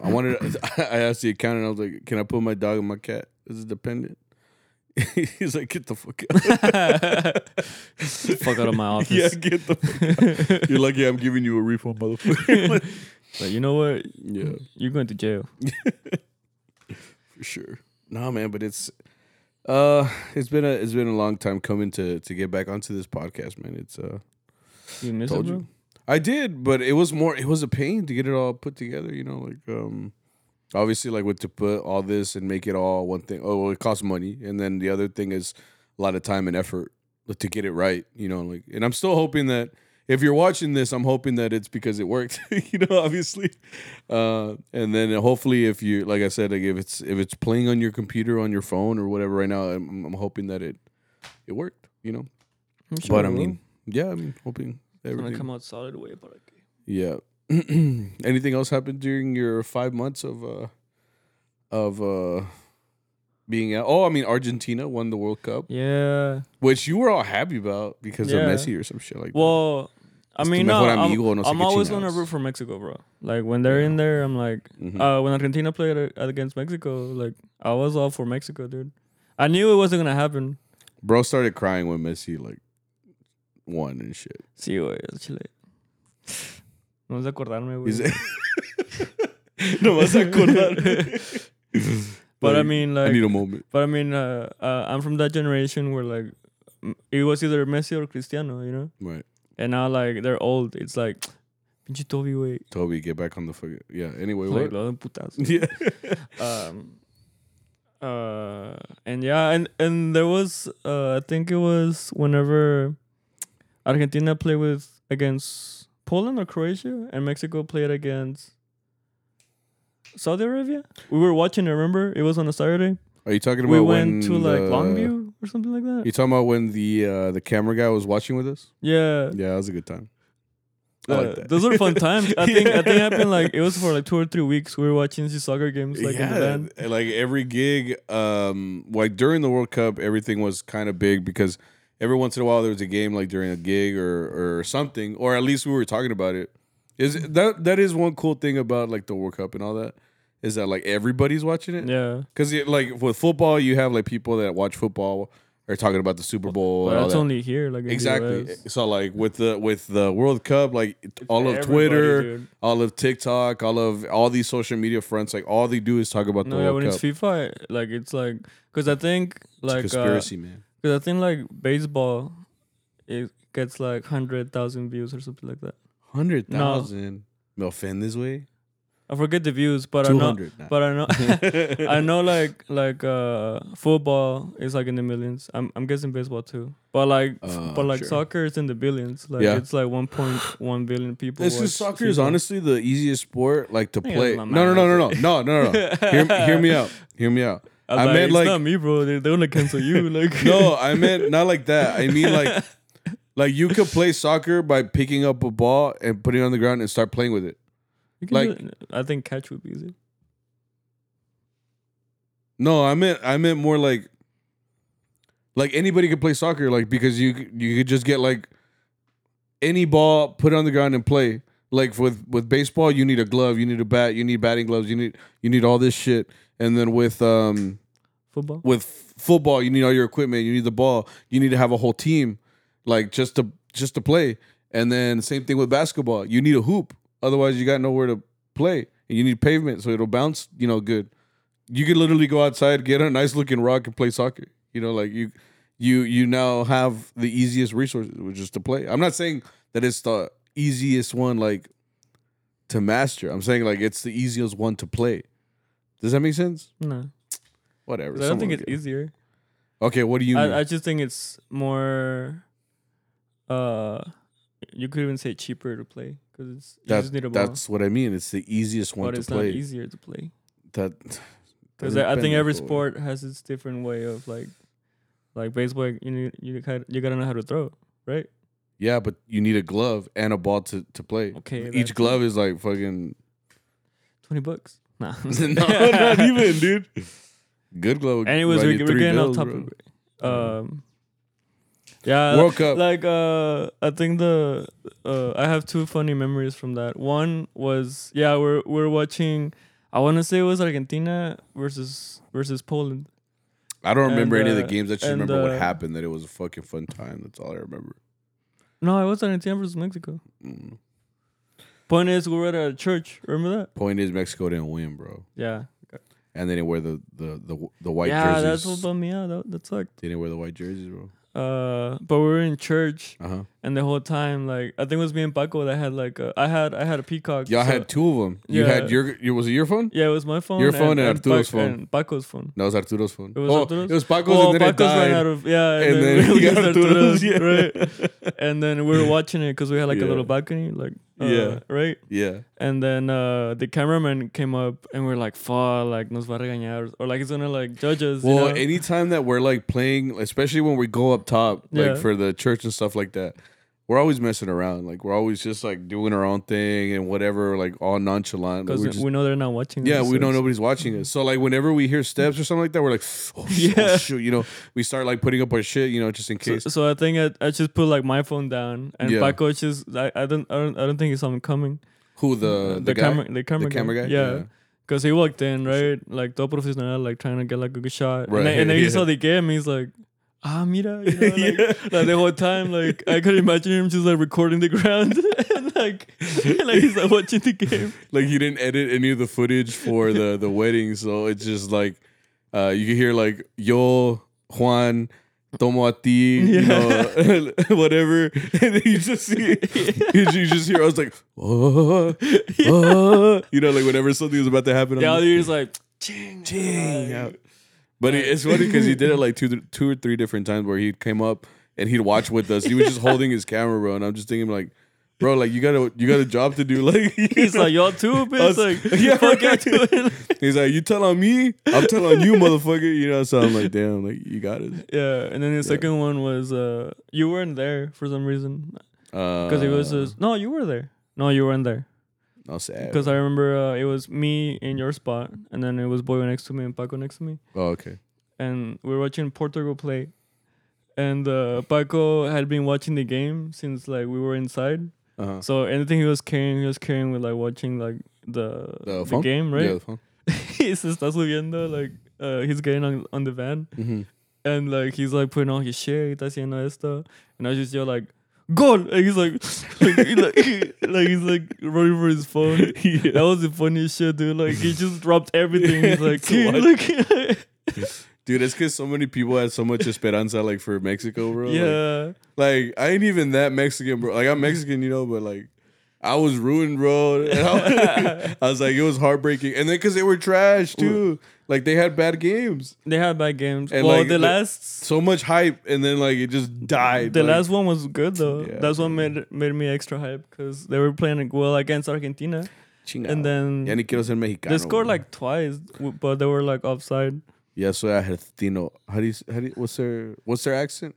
I wanted. I asked the accountant. I was like, "Can I put my dog and my cat as a dependent?" He's like, "Get the fuck out." Fuck out of my office. yeah, get the. Fuck out. You're lucky I'm giving you a refund, motherfucker. But you know what? yeah, You're going to jail. for sure. No, man, but it's. Uh, it's been a it's been a long time coming to to get back onto this podcast, man. It's uh, You miss Told it, bro? you. I did, but it was more. It was a pain to get it all put together. You know, like um, obviously, like with to put all this and make it all one thing. Oh, well, it costs money, and then the other thing is a lot of time and effort to get it right. You know, like, and I'm still hoping that if you're watching this, I'm hoping that it's because it worked. you know, obviously, uh, and then hopefully, if you, like I said, like if it's if it's playing on your computer, on your phone, or whatever, right now, I'm, I'm hoping that it it worked. You know, I'm sure but I mean, yeah, I'm hoping it's gonna come out solid way, but okay. Yeah. Anything else happened during your five months of uh of uh being out? Oh, I mean Argentina won the World Cup, Yeah. which you were all happy about because Yeah. of Messi or some shit like Well, I Es tu mean, no, I'm, no I'm always gonna root for Mexico, bro. Like when they're in there, I'm like. Mhm. uh, when Argentina played against Mexico, like I was all for Mexico, dude. I knew it wasn't gonna happen. Bro started crying when Messi like won and shit. Sí, güey, Chile. No sé acordarme, güey. No vas a acordar. But I Like, mean, I need a moment. But I mean, uh, uh, I'm from that generation where like it was either Messi or Cristiano, you know. Right. And now like they're old. It's like, pinche Toby, güey. Toby, get back on the fucking yeah. Anyway, Like, what? putazo. Yeah. um uh and yeah and and there was uh i think it was whenever argentina played with against poland or croatia and mexico played against saudi arabia we were watching it remember it was on a saturday Are you talking about we went to like the- longview or something like that You talking about when the uh, the camera guy was watching with us? yeah Yeah, that was a good time. I Uh, like that. those were fun times. I think I think it happened like it was for like two or three weeks. We were watching these soccer games like in the and, like every gig, um, like during the World Cup, everything was kind of big because every once in a while there was a game like during a gig or or something, or at least we were talking about it. Is that that is one cool thing about like the World Cup and all that is that like everybody's watching it Yeah, because like with football you have like people that watch football are talking about the Super Bowl but and all that's that. only here. Like Exactly. So like with the with the World Cup, like all of Twitter, dude. all of TikTok, all of all these social media fronts, like all they do is talk about the World Cup. No, yeah, World when Cup. it's FIFA, like it's like because I think It's like uh, conspiracy, man. because I think like baseball, it gets like hundred thousand views or something like that. Hundred thousand. Me offend this way. I forget the views, but I know, but I know, I know like like uh football is like in the millions. I'm I'm guessing baseball too, but like Uh, but like sure. soccer is in the billions. Like Yeah. it's like 1.1 billion people. Watch just soccer is honestly the easiest sport like to play. No, no, no, no, no, no, no, no. hear, hear me out. Hear me out. I'm I like, meant it's like not me, bro. They, they're gonna cancel you. Like no, I meant not like that. I mean like like you could play soccer by picking up a ball and putting it on the ground and start playing with it. Like-. I think catch would be easy. No, I meant I meant more like like anybody could play soccer, like because you you could just get like any ball, put it on the ground and play. Like with with baseball, you need a glove, you need a bat, you need batting gloves, you need you need all this shit. And then with um Football. with football, you need all your equipment, you need the ball, you need to have a whole team, like just to just to play. And then same thing with basketball, you need a hoop, Otherwise, you got nowhere to play, and you need pavement so it'll bounce. You know, good. You could literally go outside, get a nice looking rock, and play soccer. You know, like you, you, you now have the easiest resources, which is to play. I'm not saying that it's the easiest one, like to master. I'm saying like it's the easiest one to play. Does that make sense? No, Whatever. I don't think it's easier. Okay, what do you mean? I, I just think it's more. Uh, you could even say cheaper to play because it's you That- just need a ball, that's what I mean. It's the easiest one to play. but to it's play. not easier to play. That Because I, I think every sport has its different way of like, like baseball. You need you kind you gotta know how to throw, right? Yeah, but you need a glove and a ball to, to play. Okay, Each glove is like fucking. Twenty bucks. Nah. no, not even, dude. Good glove. Anyways, we're, we're getting bills, off topic. Um, yeah, World Cup. like uh, I think the uh, I have two funny memories from that. One was yeah, we're we're watching. I want to say it was Argentina versus versus Poland. I don't remember and, any of the uh, games. I just and, remember what uh, happened. That it was a fucking fun time. That's all I remember. No, it was Argentina versus Mexico. Mm. Point is, we were at a church. Remember that? Point is, Mexico didn't win, bro. Yeah. And they didn't wear the the the, the white yeah, jerseys. that's what bummed me out. That, that sucked. They didn't wear the white jerseys, bro. Uh, but we were in church, Uh huh. and the whole time, like, I think it was me and Paco that had like, a, I had I had a peacock. Y'all so- had two of them. You Yeah. had your, your was it your phone? Yeah, it was my phone. Your phone and Arturo's Pac- phone. And Paco's phone. No, it was Arturo's phone. It was oh, Arturo's? It was Paco's Well, and then it Paco's ran out of yeah, and then we got Arturo's, Arturo's, yeah. right? And then we were watching it because we had like Yeah. a little balcony, like uh, Yeah. right. yeah. And then uh, the cameraman came up and we're like, "Fuck, like nos va a regañar," or like he's gonna like judge us. you Well, know? anytime that we're like playing, especially when we go up top, like Yeah. for the church and stuff like that, we're always messing around. Like we're always just like doing our own thing and whatever, like all nonchalant. Because we're we know they're not watching. yeah, us, we so know nobody's watching us. Mm-hmm. So like whenever we hear steps or something like that, we're like, oh, oh, Yeah. shoot, you know, we start like putting up our shit, you know, just in case. so I think I, I just put like my phone down and Yeah. Paco just I, I don't I don't I don't think he saw me coming. Who the mm, the, the guy? camera the camera the camera guy? Yeah. Cause he walked in right, like todo profesional, like trying to get like a good shot, Right, and then, and then he saw the game. He's like, "Ah, mira," you know, like, like the whole time, like I could imagine him just like recording the ground, and like, like he's like watching the game. like he didn't edit any of the footage for the the wedding, so it's just like uh you can hear like yo Juan tomo a ti, you know, whatever, and then you just see you you just hear I was like oh, oh, you know, like whenever something was about to happen. The I'm other like, is like, ching, Ching, yeah. like, But it- it's funny because he did it like two two or three different times where he came up and he'd watch with us. He was just holding his camera, bro, and I'm just thinking like. Bro, like you got a you got a job to do. Like He's like, y'all too, bitch. Us- like, yeah, yeah, fuck right. He's like, you tell on me, I'm telling you, motherfucker. You know, so I'm like, damn, like you got it. yeah, and then the second one was uh, you weren't there for some reason Because because it was just, no, you were there. No, you weren't there. No sad. Because I remember uh, it was me in your spot, and then it was Boyo next to me and Paco next to me, oh, okay. and we were watching Portugal play. And uh, Paco had been watching the game since like we were inside. Uh-huh. So anything he was carrying, he was carrying with like watching like the The the, game, Yeah, right? the phone. he se está subiendo, like uh, he's getting on on the van, Mm-hmm. and like he's like putting on his shit, está haciendo esto, and I just yell like. Goal! And he's like, like, he, like, like he's like running for his phone. That was the funniest shit, dude. Like he just dropped everything. He's like, watch. Dude, it's because so many people had so much esperanza, like for Mexico, bro. Yeah, Like, I ain't even that Mexican, bro. Like I'm Mexican, you know, but like I was ruined, bro. I, I was like, it was heartbreaking. And then because they were trash too, like they had bad games, they had bad games. And, well, like, the last, so much hype, and then like it just died. the like, last one was good though. Yeah, That's what made made me extra hype because they were playing well against Argentina, chingado. and then Ya ni quiero ser mexicano. they scored like twice, but they were like offside. Yeah, so I had Tino. How do you? How do you, what's their? What's their accent?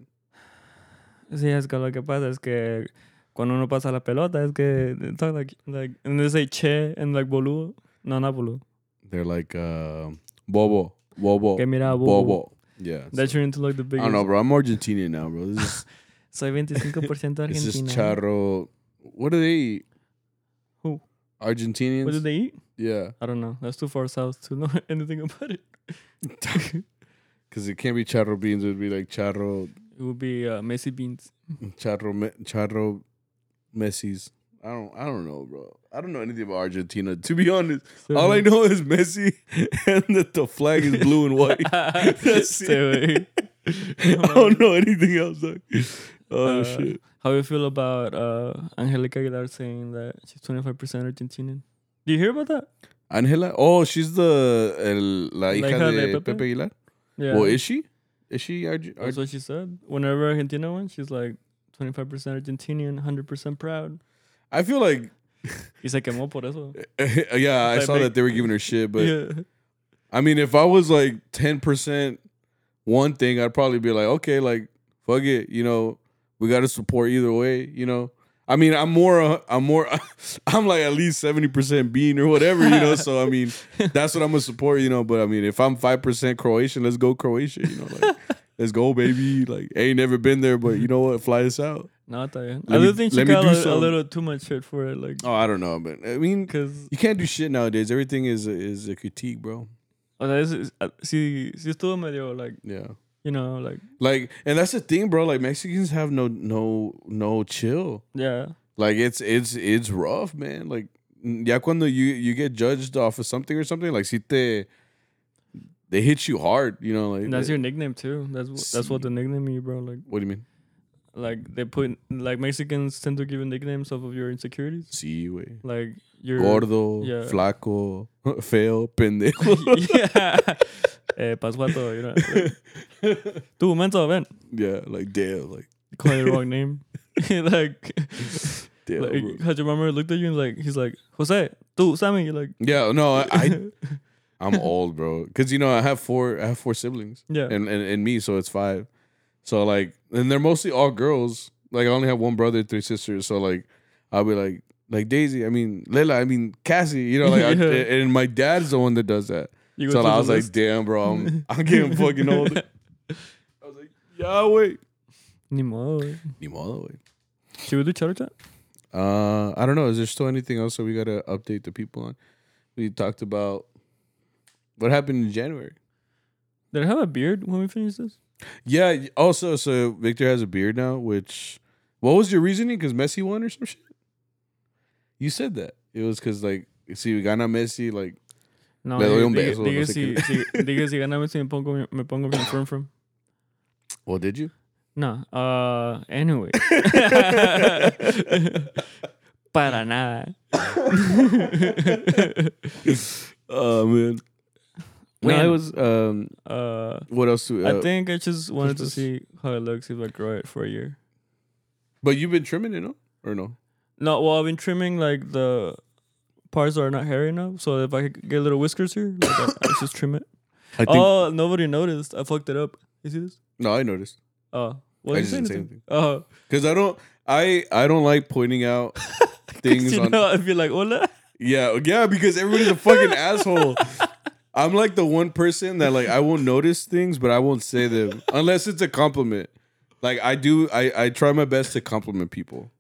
Sí, es que lo que pasa es que cuando uno pasa la pelota es que talk like like and they say che and like boludo. No, not boludo. They're like uh, Bobo, Bobo, Que mira, Bobo. bobo. Yeah. That's so- trying to like the big. I biggest. don't know, bro. I'm Argentinian now, bro. This is Soy 25% this is charro. What do they eat? Who? Argentinians. What do they eat? Yeah, I don't know. That's too far south to know anything about it. because it can't be charro beans. It would be like charro, It would be uh, Messi beans. charro, me, charro, Messi's. I don't. I don't know, bro. I don't know anything about Argentina. To be honest, all I know is Messi and that the flag is blue and white. That's it. I don't know anything else. Like, oh Uh, shit. How do you feel about uh, Angelica Aguilar saying that she's 25% Argentinian? Do you hear about that? Angela. Oh, she's the el, la hija hija de, de Pepe? Pepe? Aguilar. Yeah. Well, is she? Is she That's what she said. Whenever Argentina won, she's like 25% Argentinian, 100% proud. I feel like. Y se quemó por eso. yeah, I Like saw that they were giving her shit, but yeah. I mean, if I was like ten percent one thing, I'd probably be like, okay, like fuck it, you know, we got to support either way, you know. I mean, I'm more, uh, I'm more, I'm like at least seventy percent bean or whatever, you know. So I mean, that's what I'm gonna support, you know. But I mean, if I'm five percent Croatian, let's go Croatia, you know, like let's go, baby. Like, I ain't never been there, but you know what, fly us out. No, está bien. Let I do think she got a, a little too much shit for it. Like, Oh, I don't know, but I mean, because you can't do shit nowadays. Everything is a, is a critique, bro. o sea, es, es, ah, sí, sí estuvo medio, like, Yeah. you know, like, Like, and that's the thing, bro. Like Mexicans have no no no chill. yeah. Like it's it's it's rough, man. Like ya cuando you you get judged off of something or something, like si te they hit you hard, you know, like that's they- your nickname too. That's wh- that's what the nickname you, bro. Like, what do you mean? like they put like Mexicans tend to give you nicknames off of your insecurities. Sí, güey. Like you're Gordo, yeah. flaco, feo, pendejo. yeah. eh, you know. Like, Tú, menso, ven. yeah, like damn, like call the wrong name. like, damn. bro. like had your mama looked at you and like he's like, Jose, tú, Sammy, you're like Yeah, no, I, I I'm old, bro. Cause you know I have four I have four siblings. Yeah. And, and and me, so it's five. So like and they're mostly all girls. Like I only have one brother, three sisters. So like I'll be like like Daisy, I mean Lela, I mean Cassie, you know, like I, and my dad's the one that does that. So to I was like, damn, bro, I'm I'm getting fucking old. I was like, Yahweh. Ni modo, güey. Ni modo, güey. Should we do charro chat? Uh, I don't know. Is there still anything else that we gotta update the people on? We talked about what happened in January. Did I have a beard when we finish this? Yeah. Also, so Victor has a beard now. Which, what was your reasoning? Because Messi won or some shit. You said that it was because like, si gana Messi, like, No, Le doy un beso, diga no si, si, diga si gana Messi me pongo, me pongo bien firm from. well, did you? No, uh, anyway. Para nada. Oh man. No, it was. Um, Uh, what else? Do, uh, I think I just wanted to see how it looks if I grow it for a year. But you've been trimming it, no? Or no? No, well, I've been trimming like the parts that are not hairy enough. So if I could get little whiskers here, like I, I just trim it. I think. Oh, nobody noticed. I fucked it up. You see this? no, I noticed. Oh, what I did just you didn't say say anything? Oh, Because I don't. I I don't like pointing out things you on. know, I'd be like, hola. Yeah, yeah, because everybody's a fucking asshole. I'm like the one person that like I won't notice things, but I won't say them unless it's a compliment. Like I do, I I try my best to compliment people.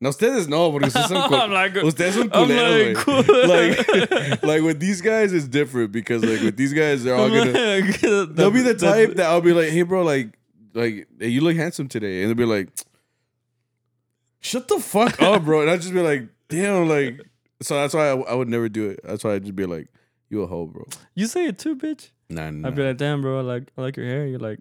No, ustedes no, porque ustedes son, cul- like, ustedes son I'm like, cool. like, like with these guys, it's different because like with these guys, they're all gonna. They'll be the type that I'll be like, "Hey, bro, like, like, hey, you look handsome today," and they'll be like, "Shut the fuck up, bro," and I'll just be like, "Damn," like, so that's why I, I would never do it. That's why I would just be like, "You a hoe, bro." You say it too, bitch. Nah, nah. I'd be like, damn, bro, I like I like your hair. You're like,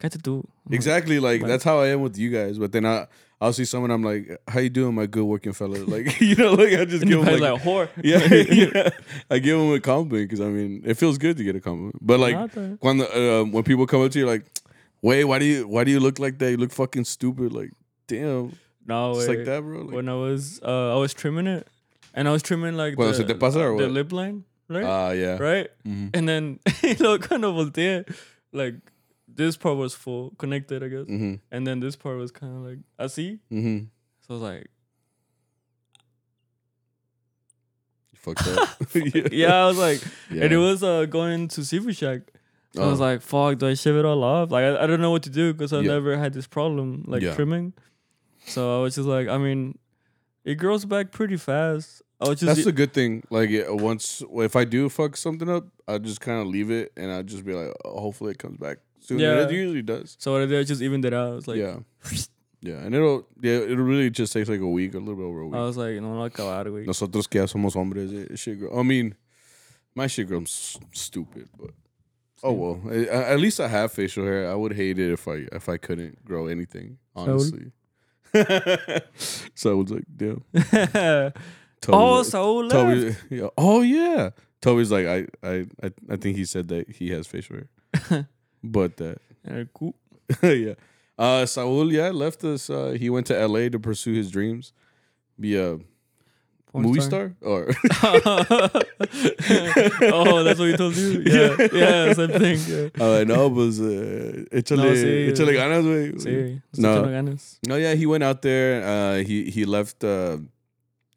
tú. I'm like, exactly like that's how I am with you guys. But then I, I'll see someone, I'm like, "How you doing, my good working fella?" Like, you know, like I just give the them like, like, whore. yeah, yeah, I give them a compliment because I mean, it feels good to get a compliment. But like, when the, uh, when people come up to you like, wait, why do you why do you look like that? You look fucking stupid. Like, damn, no, it's like that, bro. Like, When I was uh I was trimming it, and I was trimming like Cuando the, se te pasa or the what? lip line, right? ah, yeah. right? Mhm. And then y luego cuando volteé, like this part was full, connected, I guess, Mhm. and then this part was kind of like así. Mhm. So I was like, You fucked up. yeah, I was like, Yeah. and it was uh going to Seafood Shack. So I was Oh. like, fuck, do I shave it all off? Like, I, I don't know what to do because I Yeah. never had this problem, like Yeah. trimming. So I was just like, I mean, it grows back pretty fast. Was just, That's the good thing. Like yeah, once if I do fuck something up, I just kind of leave it and I just be like, oh, hopefully it comes back soon. Yeah. And it usually does. so what I did, I just evened it out. I was like, yeah. Yeah, and it'll yeah, it'll really just take like a week, a little bit over a week. I was like, no, no acabar, güey. Nosotros que somos hombres, it, shit grow. I mean, my shit grows stupid, but oh well. I- I- at least I have facial hair. I would hate it if I if I couldn't grow anything. Honestly. so I was like, damn. oh, like- Saul left. Toby, yeah. Oh yeah. Toby's like, I, I, I, I think he said that he has facial hair, but that, Eh, cool. yeah. Uh, Saul, yeah, left us. Uh, he went to L.A. to pursue his dreams, be a Porn movie star, or oh, that's what he told you. Yeah, yeah, same thing. Yeah. uh, no, pues, uh, échale, No, sí. échale ganas, güey. Sí, No. No, yeah, he went out there. Uh, he he left. Uh,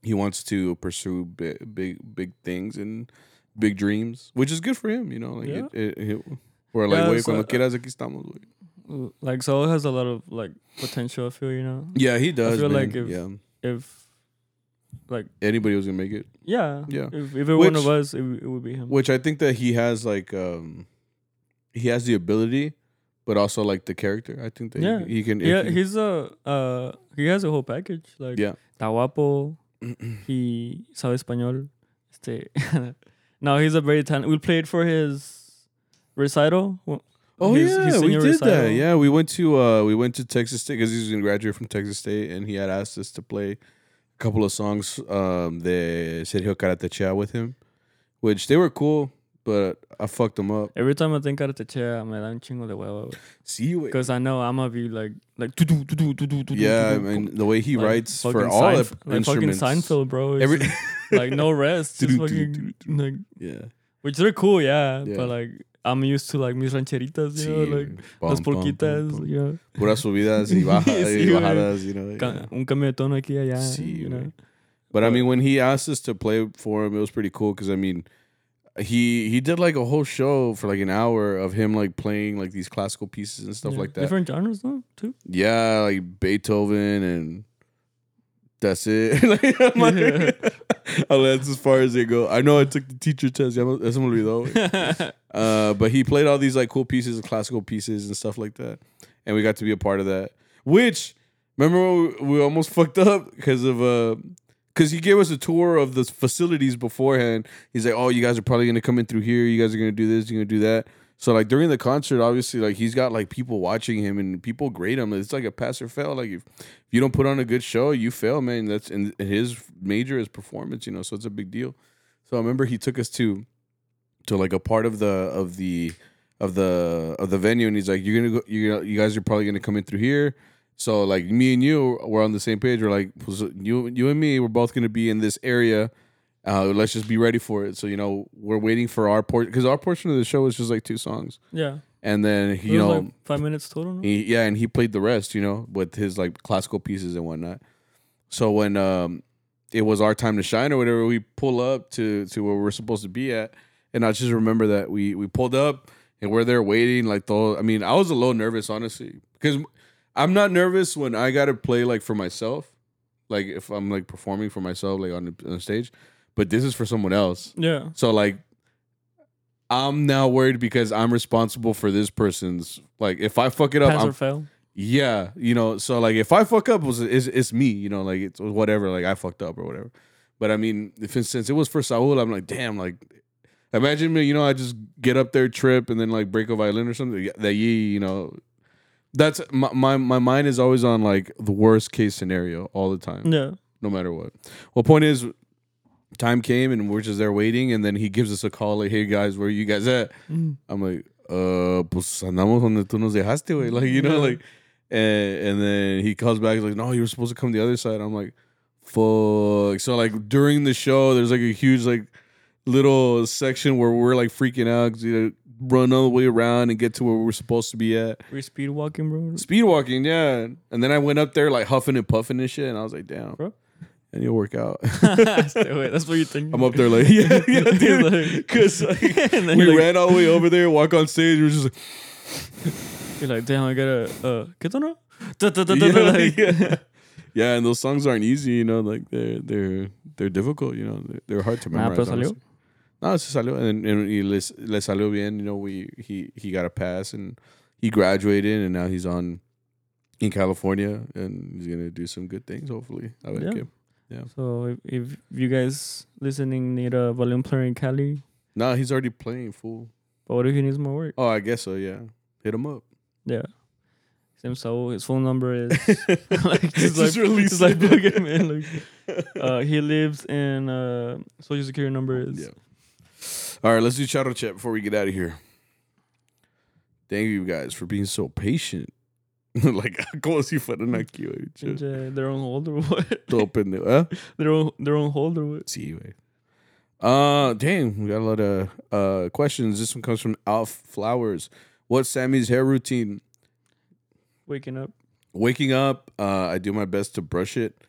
he wants to pursue big, big, big things and big dreams, which is good for him. You know, like Yeah. it, it, it- we're like, Yeah, wait, so, cuando uh, quieras aquí estamos. güey. Like Saul has a lot of like potential. I feel you know. Yeah, he does. I feel man. like if- yeah, If like anybody was gonna make it, yeah, Yeah. If, if it were one of us, it, it would be him. which I think that he has like, um, he has the ability, but also like the character. I think that Yeah. he, he can. yeah, he- he's a uh, he has a whole package. Like yeah. guapo. He sabe español. Este, now he's a very talented. We played for his recital. Oh his- yeah, his we did that. Yeah, we went to uh we went to Texas State because he was gonna graduate from Texas State, and he had asked us to play a couple of songs um the Sergio Karatechea with him, which they were cool, but I fucked them up. Every time I think Karatechea, me da un chingo de huevo. See you. Because I know I'm gonna be like, like, do do do do do do do. Yeah, I mean the way he Like writes for all Seinf- the like fucking instruments. Seinfeld, bro. Every just, like no rest, just fucking like, yeah, which they're cool, yeah, Yeah. But like I'm used to like mis rancheritas, you know, like bum, las bum, polquitas, bum, bum. you know, puras subidas y bajas, Sí, y bajadas, you know. ca- yeah. un cambio de tono aquí allá, Sí, you know. güey. But I mean, when he asked us to play for him, it was pretty cool because I mean, he he did like a whole show for like an hour of him like playing like these classical pieces and stuff Yeah. like that. Different genres though, too. Yeah, like Beethoven and that's it. like, I'm like- oh, that's as far as they go. I know I took the teacher test. Ya se me olvidó, güey. Uh, but he played all these like cool pieces, of classical pieces and stuff like that, and we got to be a part of that. Which remember when we, we almost fucked up because of uh, because he gave us a tour of the facilities beforehand. He's like, "Oh, you guys are probably gonna come in through here. You guys are gonna do this. You're gonna do that." So like during the concert, obviously, like he's got like people watching him and people grade him. It's like a pass or fail. Like if, if you don't put on a good show, you fail, man. That's and his major is performance, you know. So it's a big deal. So I remember he took us to to like a part of the of the of the of the venue, and he's like, "You're gonna go. You you guys are probably gonna come in through here." So like me and you were on the same page. We're like, "Pues, you you and me, we're both gonna be in this area. Uh, let's just be ready for it. So you know, we're waiting for our portion because our portion of the show is just like two songs, yeah. and then It you know, like five minutes total. No? he, yeah, and he played the rest, you know, with his like classical pieces and whatnot. So when um it was our time to shine or whatever, we pull up to to where we're supposed to be at, and I just remember that we we pulled up and we're there waiting. Like the, I mean, I was a little nervous honestly because I'm not nervous when I got to play like for myself, like if I'm like performing for myself like on the, on the stage, but this is for someone else. Yeah. So like I'm now worried because I'm responsible for this person's like if I fuck it up, Pass I'm, or fail. yeah, you know, so like if I fuck up, was it's, it's me, you know, like it's whatever, like I fucked up or whatever. But I mean, if since it was for Saul, I'm like, damn, like imagine me, you know, I just get up there, trip, and then like break a violin or something. That ye, you know, that's my, my my mind is always on like the worst case scenario all the time, Yeah. no matter what. Well, point is, time came and we're just there waiting, and then he gives us a call like, hey guys, where are you guys at? Mm. I'm like, uh, pues andamos donde tú nos dejaste, güey. Like, you know, Yeah. like, and, and then he calls back, like, no, you were supposed to come the other side. I'm like, fuck. So, like, during the show, there's like a huge, like, little section where we're like freaking out 'cause, you know, run all the way around and get to where we're supposed to be at. We're speed walking, bro. Speed walking, yeah. And then I went up there, like, huffing and puffing and shit. And I was like, damn. Bro. And you'll work out. That's what you think. I'm up there, like, yeah, yeah, dude. Because like, we like- ran all the way over there, walk on stage. We are just like, You're like, damn, I gotta. Uh, ¿Qué tono? Da, da, da, da, yeah, like- yeah. Yeah, and those songs aren't easy, you know, like they're they're they're difficult, you know, they're, they're hard to Nah, memorize. Pero salió. honestly. No, se salió, and, and y les, le salió bien, you know, we he he got a pass and he graduated and now he's on in California, and he's gonna do some good things. Hopefully, I like Yeah. him. Yeah. So if, if you guys listening need a volume player in Cali, Nah, he's already playing full. but what if he needs more work? Oh, I guess so. Yeah, hit him up. Yeah. Same so his phone number is like just Just like just like it. plug him in. Like, uh, he lives in uh, social security number is Yeah. All right, let's do out chat before we get out of here. Thank you guys for being so patient. like, como si fueran aquí, güey. They're on hold or what? Todo pendejo, ¿eh? they're on they're on hold or what? Sí, güey. Uh, dang, we got a lot of uh questions. This one comes from Alf Flowers. What's Sammy's hair routine? Waking up. Waking up, uh, I do my best to brush it.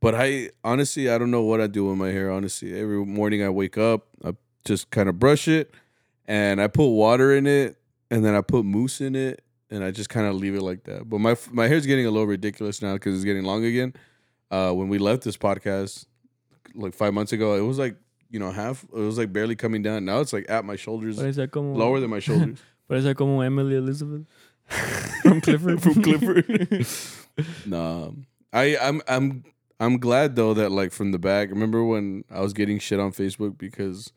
But I honestly, I don't know what I do with my hair. Honestly, every morning I wake up, I just kind of brush it, and I put water in it, and then I put mousse in it, and I just kind of leave it like that. But my my hair's getting a little ridiculous now because it's getting long again. Uh, when we left this podcast like five months ago, it was like you know half. It was like barely coming down. Now it's like at my shoulders, como lower than my shoulders. Parece como Emily Elizabeth from Clifford. from Clifford. nah, I I'm I'm I'm glad though that like from the back. Remember when I was getting shit on Facebook because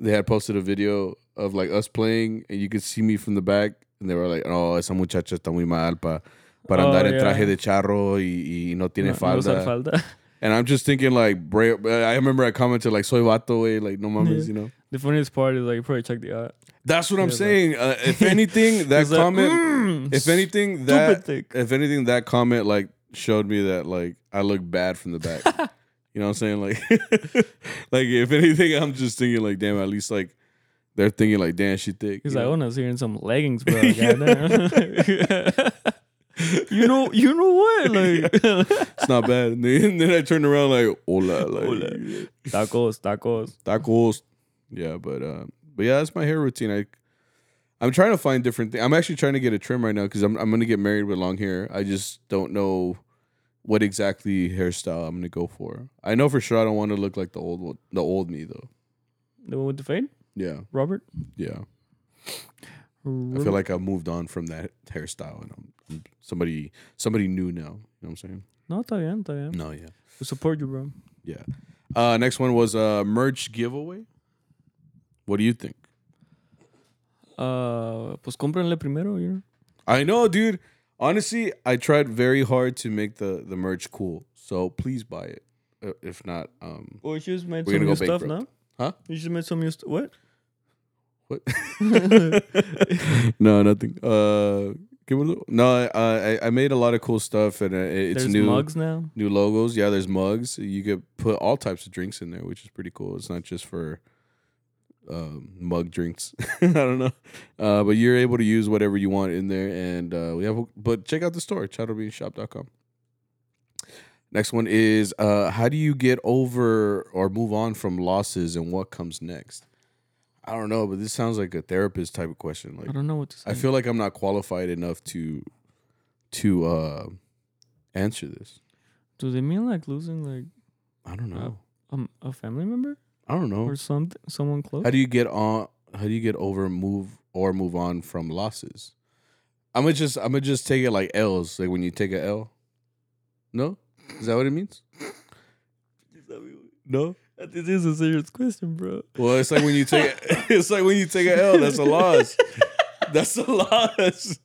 they had posted a video of like us playing and you could see me from the back and they were like, "Oh, esa muchacha está muy mal pa para Oh, andar en traje de charro y, y no tiene No- no falda." usar falda. And I'm just thinking like, I remember I commented like, "Soy vato, way," like no mames, Yeah. you know. The funniest part is like you probably check the out. That's what I'm Yeah, but- saying. Uh, if anything, that It's like, comment. mm, if anything, that if anything, that comment like showed me that like I look bad from the back. you know what I'm saying? Like, like if anything, I'm just thinking like, damn, at least like they're thinking like, damn, she thick. He's like, know? oh, no, hearing some leggings, bro. You know, you know what? Like it's not bad. And then, and then I turned around like, hola, like Hola. tacos, tacos. tacos. Yeah, but uh, but yeah, that's my hair routine. I I'm trying to find different things. I'm actually trying to get a trim right now because I'm I'm gonna get married with long hair. I just don't know what exactly hairstyle I'm gonna go for. I know for sure I don't want to look like the old one, the old me though. The one with the fade, Yeah, Robert. yeah. I feel like I've moved on from that hairstyle and I'm, I'm somebody somebody new now. You know what I'm saying? no, está bien, está bien. No, yeah, We support you, bro. yeah. Uh, next one was uh, merch giveaway. What do you think? Uh, pues cómprenle primero, you know. I know, dude. Honestly, I tried very hard to make the the merch cool. So please buy it. Uh, if not, um, Well, you just made We're some gonna new go stuff bankrupt. now. Huh? You just made some new stuff. What? what? no, nothing. Uh, give it a- no, I, I I made a lot of cool stuff, and uh, it's There's new mugs now. new logos. Yeah, there's mugs. You could put all types of drinks in there, which is pretty cool. It's not just for um, mug drinks. I don't know, uh, but you're able to use whatever you want in there, and uh, we have. A, but check out the store, chatterbeanshop.com. Next one is uh, how do you get over or move on from losses, and what comes next? I don't know, but this sounds like a therapist type of question. Like I don't know what to say. I feel like I'm not qualified enough to to uh, answer this. Do they mean like losing like I don't know. um, a family member I don't know. or something, someone close? How do you get on? How do you get over, move, or move on from losses? I'm gonna just, I'm gonna just take it like L's, like when you take a L. No, is that what it means? No. This is a serious question, bro. Well, it's like when you take, it's like when you take a L. That's a loss. That's a loss.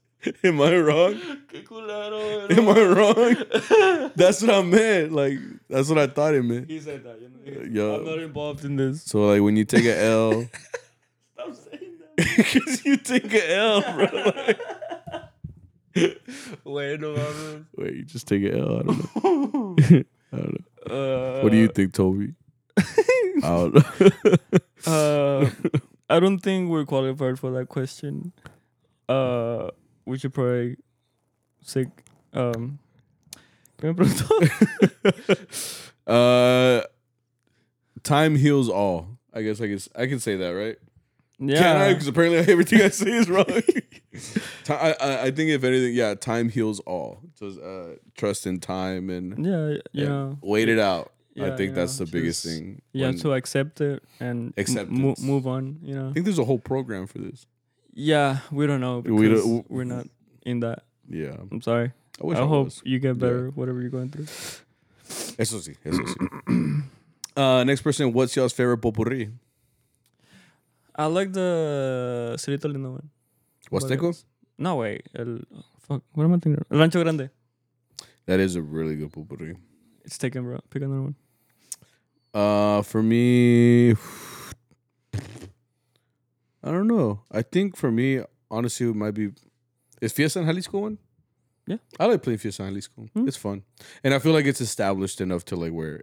Am I wrong? Am I wrong? That's what I meant. Like that's what I thought it meant. He said that. You know, Yo. I'm not involved in this. So like when you take a L, Stop saying that. because you take a L, bro. Like, Wait, no, mames. wait, you just take a L. I don't know. I don't know. Uh, What do you think, Toby? I don't know. Uh, I don't think we're qualified for that question. Uh, we should probably say. Um, ¿qué me preguntó? uh, time heals all. I guess I can I can say that, right? yeah, Can I? Because apparently everything I say is wrong. I, I I think if anything, yeah, time heals all. So uh, trust in time and yeah, yeah, wait it out. I think yeah, that's the biggest thing. yeah. To accept it and m- move on. You know. I think there's a whole program for this. Yeah, we don't know We because don't- we are not in that. Yeah. I'm sorry. I wish I I, hope was. you get better, whatever you're going through. Eso sí, eso sí. uh, next person, what's y'all's favorite potpourri? I like the Cielito Lindo one. Huasteco? No, wait. El, fuck, what am I thinking? El Rancho Grande. That is a really good potpourri. It's taken, bro. Pick another one. Uh, for me, I don't know. I think for me, honestly, it might be is Fiesta en Jalisco one. Yeah. I like playing Fiesta en Jalisco. Hmm. It's fun, and I feel like it's established enough to like where,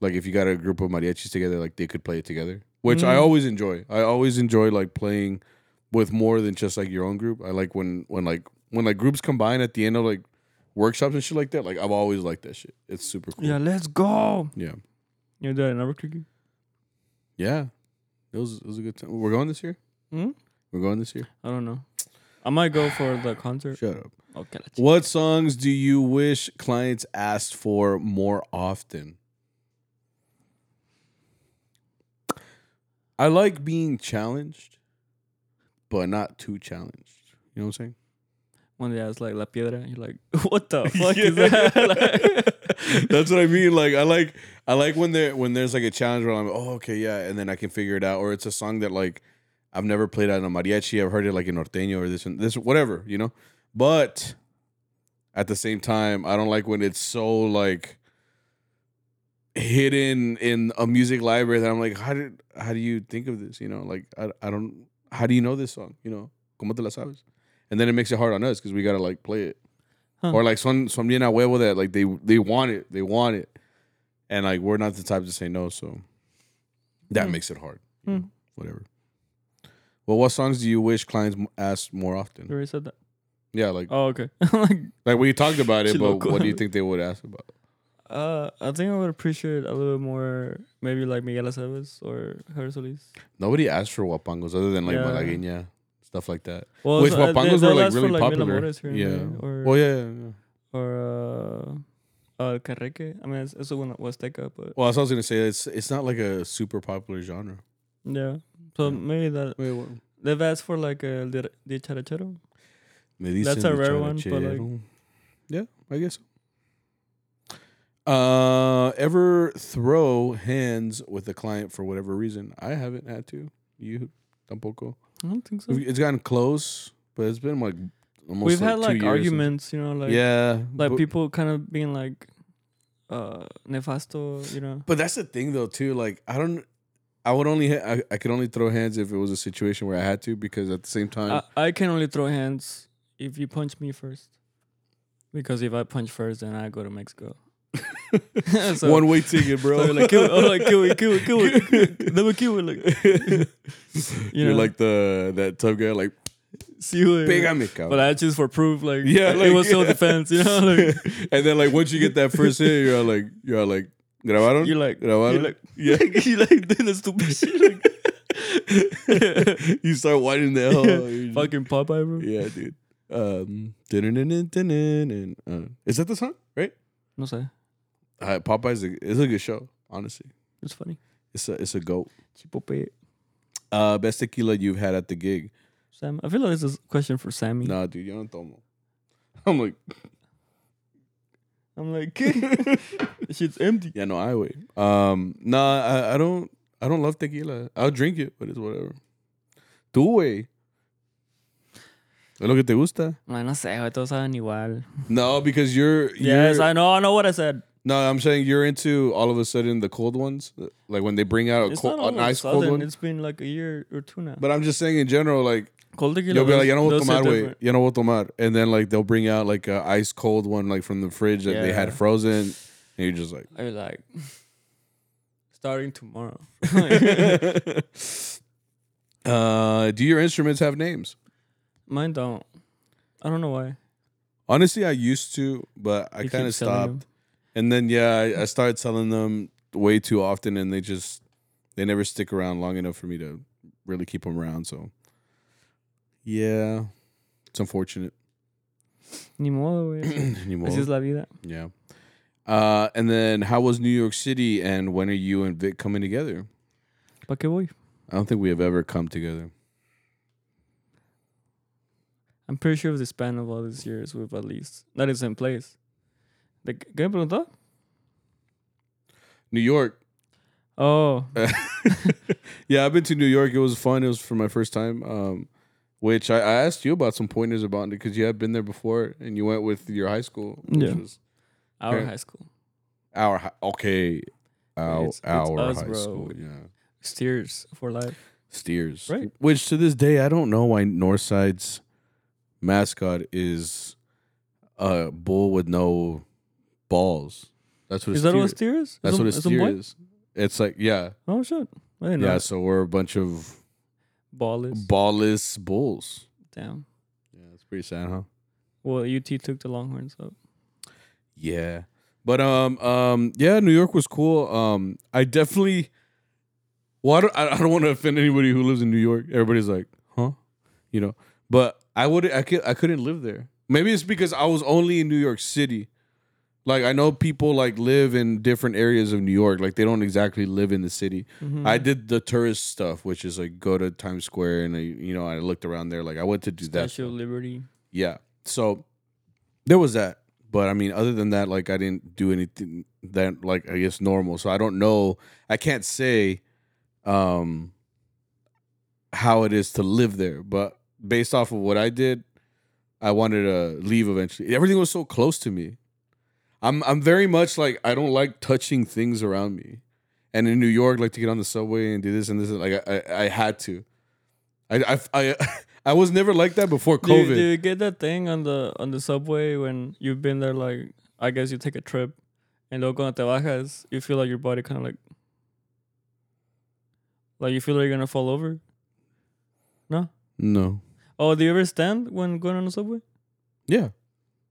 like, if you got a group of mariachis together, like they could play it together, which I Mm. always enjoy. I always enjoy like playing with more than just like your own group. I like when when like when like groups combine at the end of like workshops and shit like that. Like I've always liked that shit. It's super cool. Yeah, let's go. Yeah. You that in Albuquerque? Yeah, it was it was a good time. We're going this year. Hmm? We're going this year. I don't know. I might go for the concert. Shut up. Okay. What songs do you wish clients asked for more often? I like being challenged, but not too challenged. You know what I'm saying? One day I was like La Piedra. You're like, what the fuck is that? That's what I mean. Like I like I like when there when there's like a challenge where I'm like, oh okay yeah, and then I can figure it out, or it's a song that like I've never played on a mariachi. I've heard it like in norteño or this and this whatever you know. But at the same time, I don't like when it's so like hidden in a music library that I'm like, how did how do you think of this? You know, like I I don't how do you know this song? You know, como te la sabes? And then it makes it hard on us because we gotta like play it. Huh. Or like some son bien a huevo that like they they want it, they want it, and like we're not the type to say no, so that Hmm. makes it hard. Hmm. Whatever. Well, what songs do you wish clients asked more you often? already said that. Yeah, like Oh, okay. like, like we talked about it, but Chiloco. what do you think they would ask about? uh, I think I would appreciate a little more, maybe like Miguel Aceves or Javier Solis. Nobody asked for huapangos other than like Yeah. malagueña stuff like that. Well, Which so, uh, huapangos they- were they'll like ask for, really Mil popular. Amores here and Yeah. there, Or, Well, yeah, yeah, yeah. or uh, uh, Carreque. I mean, it's, it's the one that was Teca, but Well, that's what I was gonna say. It's it's not like a super popular genre. yeah. So Yeah. maybe that Wait, what? they've asked for like a de charachero. That's a rare one, but, like- yeah, I guess. so. Uh, ever throw hands with a client for whatever reason? I haven't had to. You tampoco. I don't think so. It's gotten close, but it's been like almost. We've like had like years since- arguments, you know, like yeah, like people kind of being like uh nefasto, you know. But that's the thing, though. Too like I don't. I would only. Ha- I, I could only throw hands if it was a situation where I had to, because at the same time, I, I can only throw hands if you punch me first. Because if I punch first, then I go to Mexico. so, one way ticket, bro. So you're like, kill, oh, like, kill it, kill it, kill it. Never kill it. Like, You are know, like the that tough guy, like see who pégame, cabrón. But I just for proof, like, Yeah, it like- was self defense, you know? Like, and then like once you get that first hit, you're like you're like grabaron. you're like, grabaron. you're like, yeah. you like doing the stupid shit. Like, you start whining the hell. You're just- fucking Popeye, bro. yeah, dude. Um, uh, is that the song? Right? No sé. Uh, Popeye's a, it's a good show. Honestly, It's funny. it's a it's a goat. Chipope. Uh, best tequila you've had at the gig? Sam. I feel like this is a question for Sammy. Nah, dude, you don't tomo. I'm like, I'm like, shit's empty. yeah, no, I wait. Um, nah, I, I don't, I don't love tequila. I'll drink it, but it's whatever. Tú, güey. ¿Es lo que te gusta? Ay, no sé, güey, todos saben igual. No, because you're, Yes, you're I know, I know what I said. no, I'm saying you're into all of a sudden the cold ones, like when they bring out a It's cold, not an ice cold one. It's been like a year or two now. But I'm just saying in general, like Cold tequila. you'll be like, ya no voy a tomar, güey, ya no voy a tomar, and then like they'll bring out like a ice cold one, like from the fridge that they had frozen, and you're just like, I like, starting tomorrow. uh, do your instruments have names? Mine don't. I don't know why. Honestly, I used to, but I You kind of keep selling stopped. them. And then yeah, I, I started selling them way too often, and they just they never stick around long enough for me to really keep them around. So yeah, it's unfortunate. Ni modo, güey. Anymore. Así es la vida. Yeah. Uh, and then how was New York City, and when are you and Vic coming together? ¿Para qué voy? I don't think we have ever come together. I'm pretty sure of the span of all these years we've at least that is in place. De, ¿Qué me preguntó? New York. Oh, yeah, I've been to New York. It was fun. It was for my first time. Um, which I, I asked you about some pointers about it because you had been there before and you went with your high school. Yeah. Our high school. our hi- okay. Our, It's- it's our us, high bro. school. Yeah. Steers for life. Steers. Right. Which to this day I don't know why Northside's mascot is a bull with no balls. That's what Is a that steer what steer is? That's Is what a is steer boy? is. It's like yeah. Oh shit! I didn't know. Yeah, that. so we're a bunch of Ballless. ballless bulls. Damn. Yeah, it's pretty sad, huh? Well, UT took the Longhorns up. Yeah. But um um yeah, New York was cool. Um I definitely well, I don't, I I don't want to offend anybody who lives in New York. Everybody's like, "Huh?" You know. But I would I could I couldn't live there. Maybe it's because I was only in New York City. Like I know people like live in different areas of New York. Like they don't exactly live in the city. Mhm. I did the tourist stuff, which is like go to Times Square and I, you know I looked around there. Like I went to do that. Statue of. Liberty. Yeah. So there was that. But I mean, other than that, like I didn't do anything that like I guess normal. So I don't know. I can't say um how it is to live there. But based off of what I did, I wanted to leave eventually. Everything was so close to me. I'm I'm very much like I don't like touching things around me. And in New York, like to get on the subway and do this and this, like I I, I had to. I I I, I was never like that before Do you, COVID. do you get that thing on the on the subway when you've been there? Like, I guess you take a trip, and luego cuando te bajas, you feel like your body kind of like, like you feel like you're gonna fall over. No. No. Oh, do you ever stand when going on the subway? Yeah.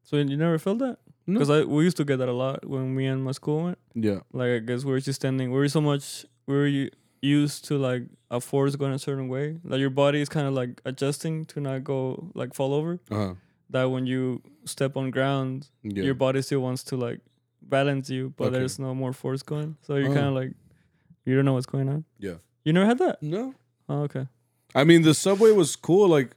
So you never felt that? No. Because I we used to get that a lot when me and my school went. Yeah. Like I guess we are just standing. We are so much. we are used to like a force going a certain way. Like your body is kind of like adjusting to not go like fall over. Uh-huh. That when you step on ground, Yeah. your body still wants to like balance you, but Okay. there's no more force going. So you're Oh. kind of like you don't know what's going on. Yeah. You never had that? no. Oh, okay. I mean, the subway was cool. Like,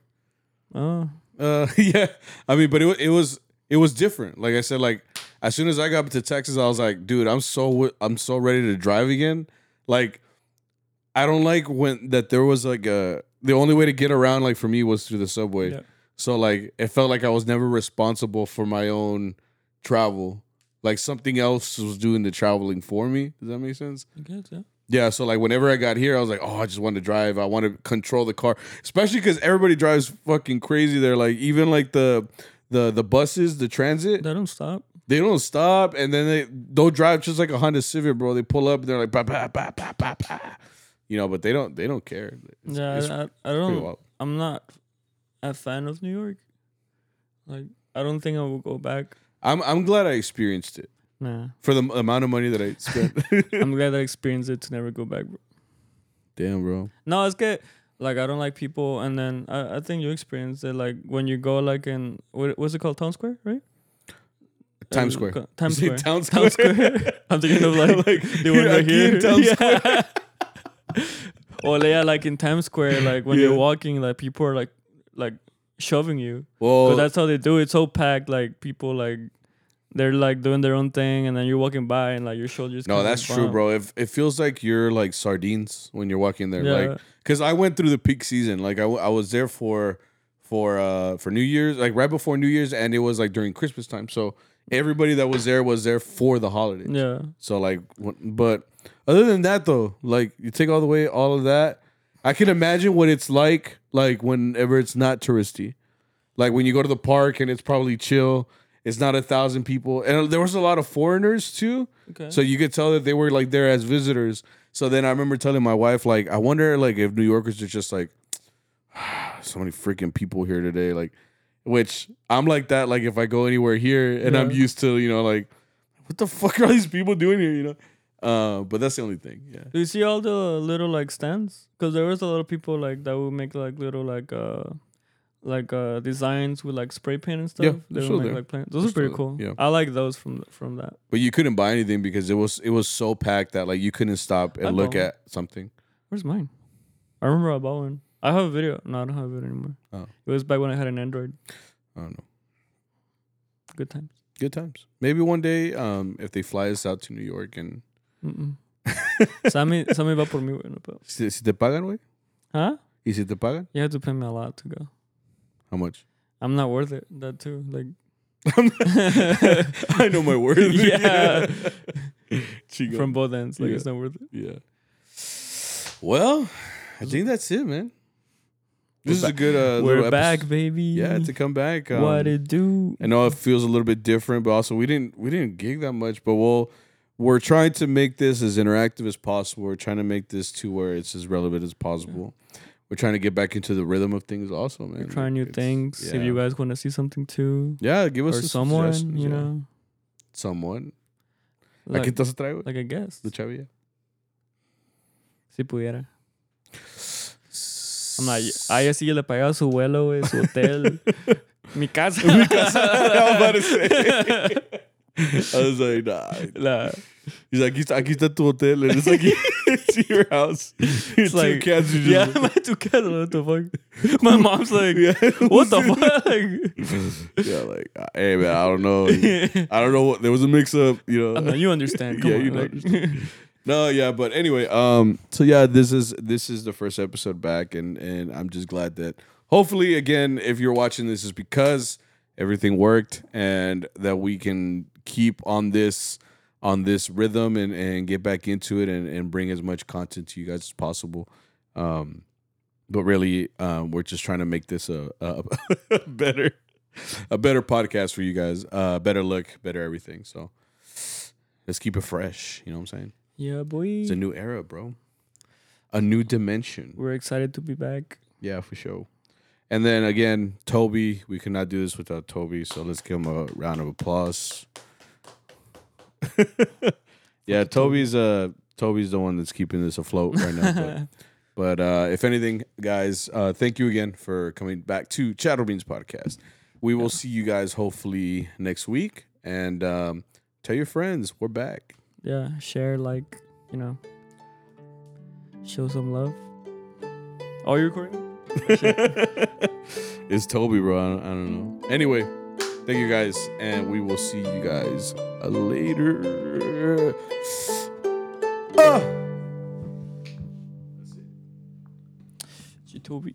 Oh, uh, yeah. I mean, but it it was it was different. Like I said, like as soon as I got to Texas, I was like, dude, I'm so I'm so ready to drive again. Like, I don't like when that there was like a the only way to get around like for me was through the subway. Yeah. So like it felt like I was never responsible for my own travel. Like something else was doing the traveling for me. Does that make sense? I guess yeah. Yeah, so like whenever I got here, I was like, oh, I just want to drive. I want to control the car, especially because everybody drives fucking crazy there. Like even like the the the buses, the transit, They don't stop. they don't stop, and then they they'll drive just like a Honda Civic, bro. They pull up, and they're like, bah, bah, bah, bah, bah, bah. you know, but they don't they don't care. It's, yeah, it's I, I, I don't. I'm not a fan of New York. Like, I don't think I will go back. I'm I'm glad I experienced it Nah, for the m- amount of money that I spent. I'm glad I experienced it to never go back. Bro. Damn, bro. No, it's good. Like I don't like people, and then I, I think you experienced it. Like when you go like in what what's it called, Town Square, right? Times Uh, Square. Times You say Square. Town Town Square? Square. I'm thinking of like, Like, the one right here. Town Yeah. or yeah, like in Times Square, like when Yeah. you're walking, like people are like like shoving you. Cause that's how they do it. It's so packed. Like people like they're like doing their own thing, and then you're walking by, and like your shoulders. no, that's true, bro. If it feels like you're like sardines when you're walking there, Yeah. like because I went through the peak season. Like I, w- I was there for for uh for New Year's, like right before New Year's, and it was like during Christmas time. So everybody that was there was there for the holidays. yeah. So like, wh- but other than that though, like you take all the way all of that, I can imagine what it's like like whenever it's not touristy, like when you go to the park and it's probably chill. It's not a thousand people, and there was a lot of foreigners too. Okay. So you could tell that they were like there as visitors. So then I remember telling my wife, like, I wonder like if New Yorkers are just like so many freaking people here today. Like which I'm like that, like if I go anywhere here and I'm used to, you know, like what the fuck are all these people doing here, you know? Uh, but that's the only thing. Yeah. Do you see all the little like stands? Because there was a lot of people like that would make like little like uh like uh designs with like spray paint and stuff. Yeah, they still make there. like plants. Those They're are pretty cool. there, yeah. I like those from from that. But you couldn't buy anything because it was it was so packed that like you couldn't stop and I look know. at something. Where's mine? I remember I bought one. I have a video. No, I don't have a video anymore. Oh. It was back when I had an Android. I don't know. Good times. Good times. Maybe one day, um, if they fly us out to New York and. Sammy, Sammy va por mí, güey. No pedo. si, si te pagan, güey, Huh? y si te pagan, You have to pay me a lot to go. How much? I'm not worth it. That too. Like, I know my worth. Yeah. Chico. from both ends. Like, Yeah. it's not worth it. yeah. Well, I think that's it, man. This is We're a good uh, We're back, episode. baby. Yeah, to come back. Um, what it do? I know it feels a little bit different, but also we didn't we didn't gig that much. But we'll we're trying to make this as interactive as possible. We're trying to make this to where it's as relevant as possible. We're trying to get back into the rhythm of things, also, man. We're trying new It's- things. If you guys want to see something too, yeah, give us or some someone, you yeah. know, someone. Like, te vas a like a guest. The chavilla. Si pudiera. I'm not. Ay, así yo le pagaba su vuelo, güey, su hotel, mi casa. Mi casa. I was about to say. I was like, nah. La, He's like, aquí está, aquí está tu hotel, and it's like, it's your house. Your two like- cats are just yeah, my two cats. What the fuck? My mom's like, Yeah. what the fuck? yeah, like, uh, hey man, I don't know. I don't know what there was a mix up, you know. know you understand. Come Yeah, on, you like- No, yeah, but anyway, um, so yeah, this is this is the first episode back, and and I'm just glad that hopefully again, if you're watching this, is because everything worked, and that we can keep on this on this rhythm and and get back into it and and bring as much content to you guys as possible. Um, but really, um, we're just trying to make this a, a, better a better podcast for you guys, uh, better look, better everything. So let's keep it fresh. You know what I'm saying? yeah, boy. It's a new era, bro. A new dimension. We're excited to be back. Yeah, for sure. And then again, Toby. We cannot do this without Toby, so let's give him a round of applause. yeah, Toby's uh Toby's the one that's keeping this afloat right now. But, but uh, if anything, guys, uh, thank you again for coming back to Charro Beans podcast. We will see you guys hopefully next week, and um, tell your friends we're back. Yeah, share, like, you know, show some love. Oh, you recording? it's Toby, bro. I don't, I don't know. Anyway, thank you guys, and we will see you guys later. Ah! She Toby.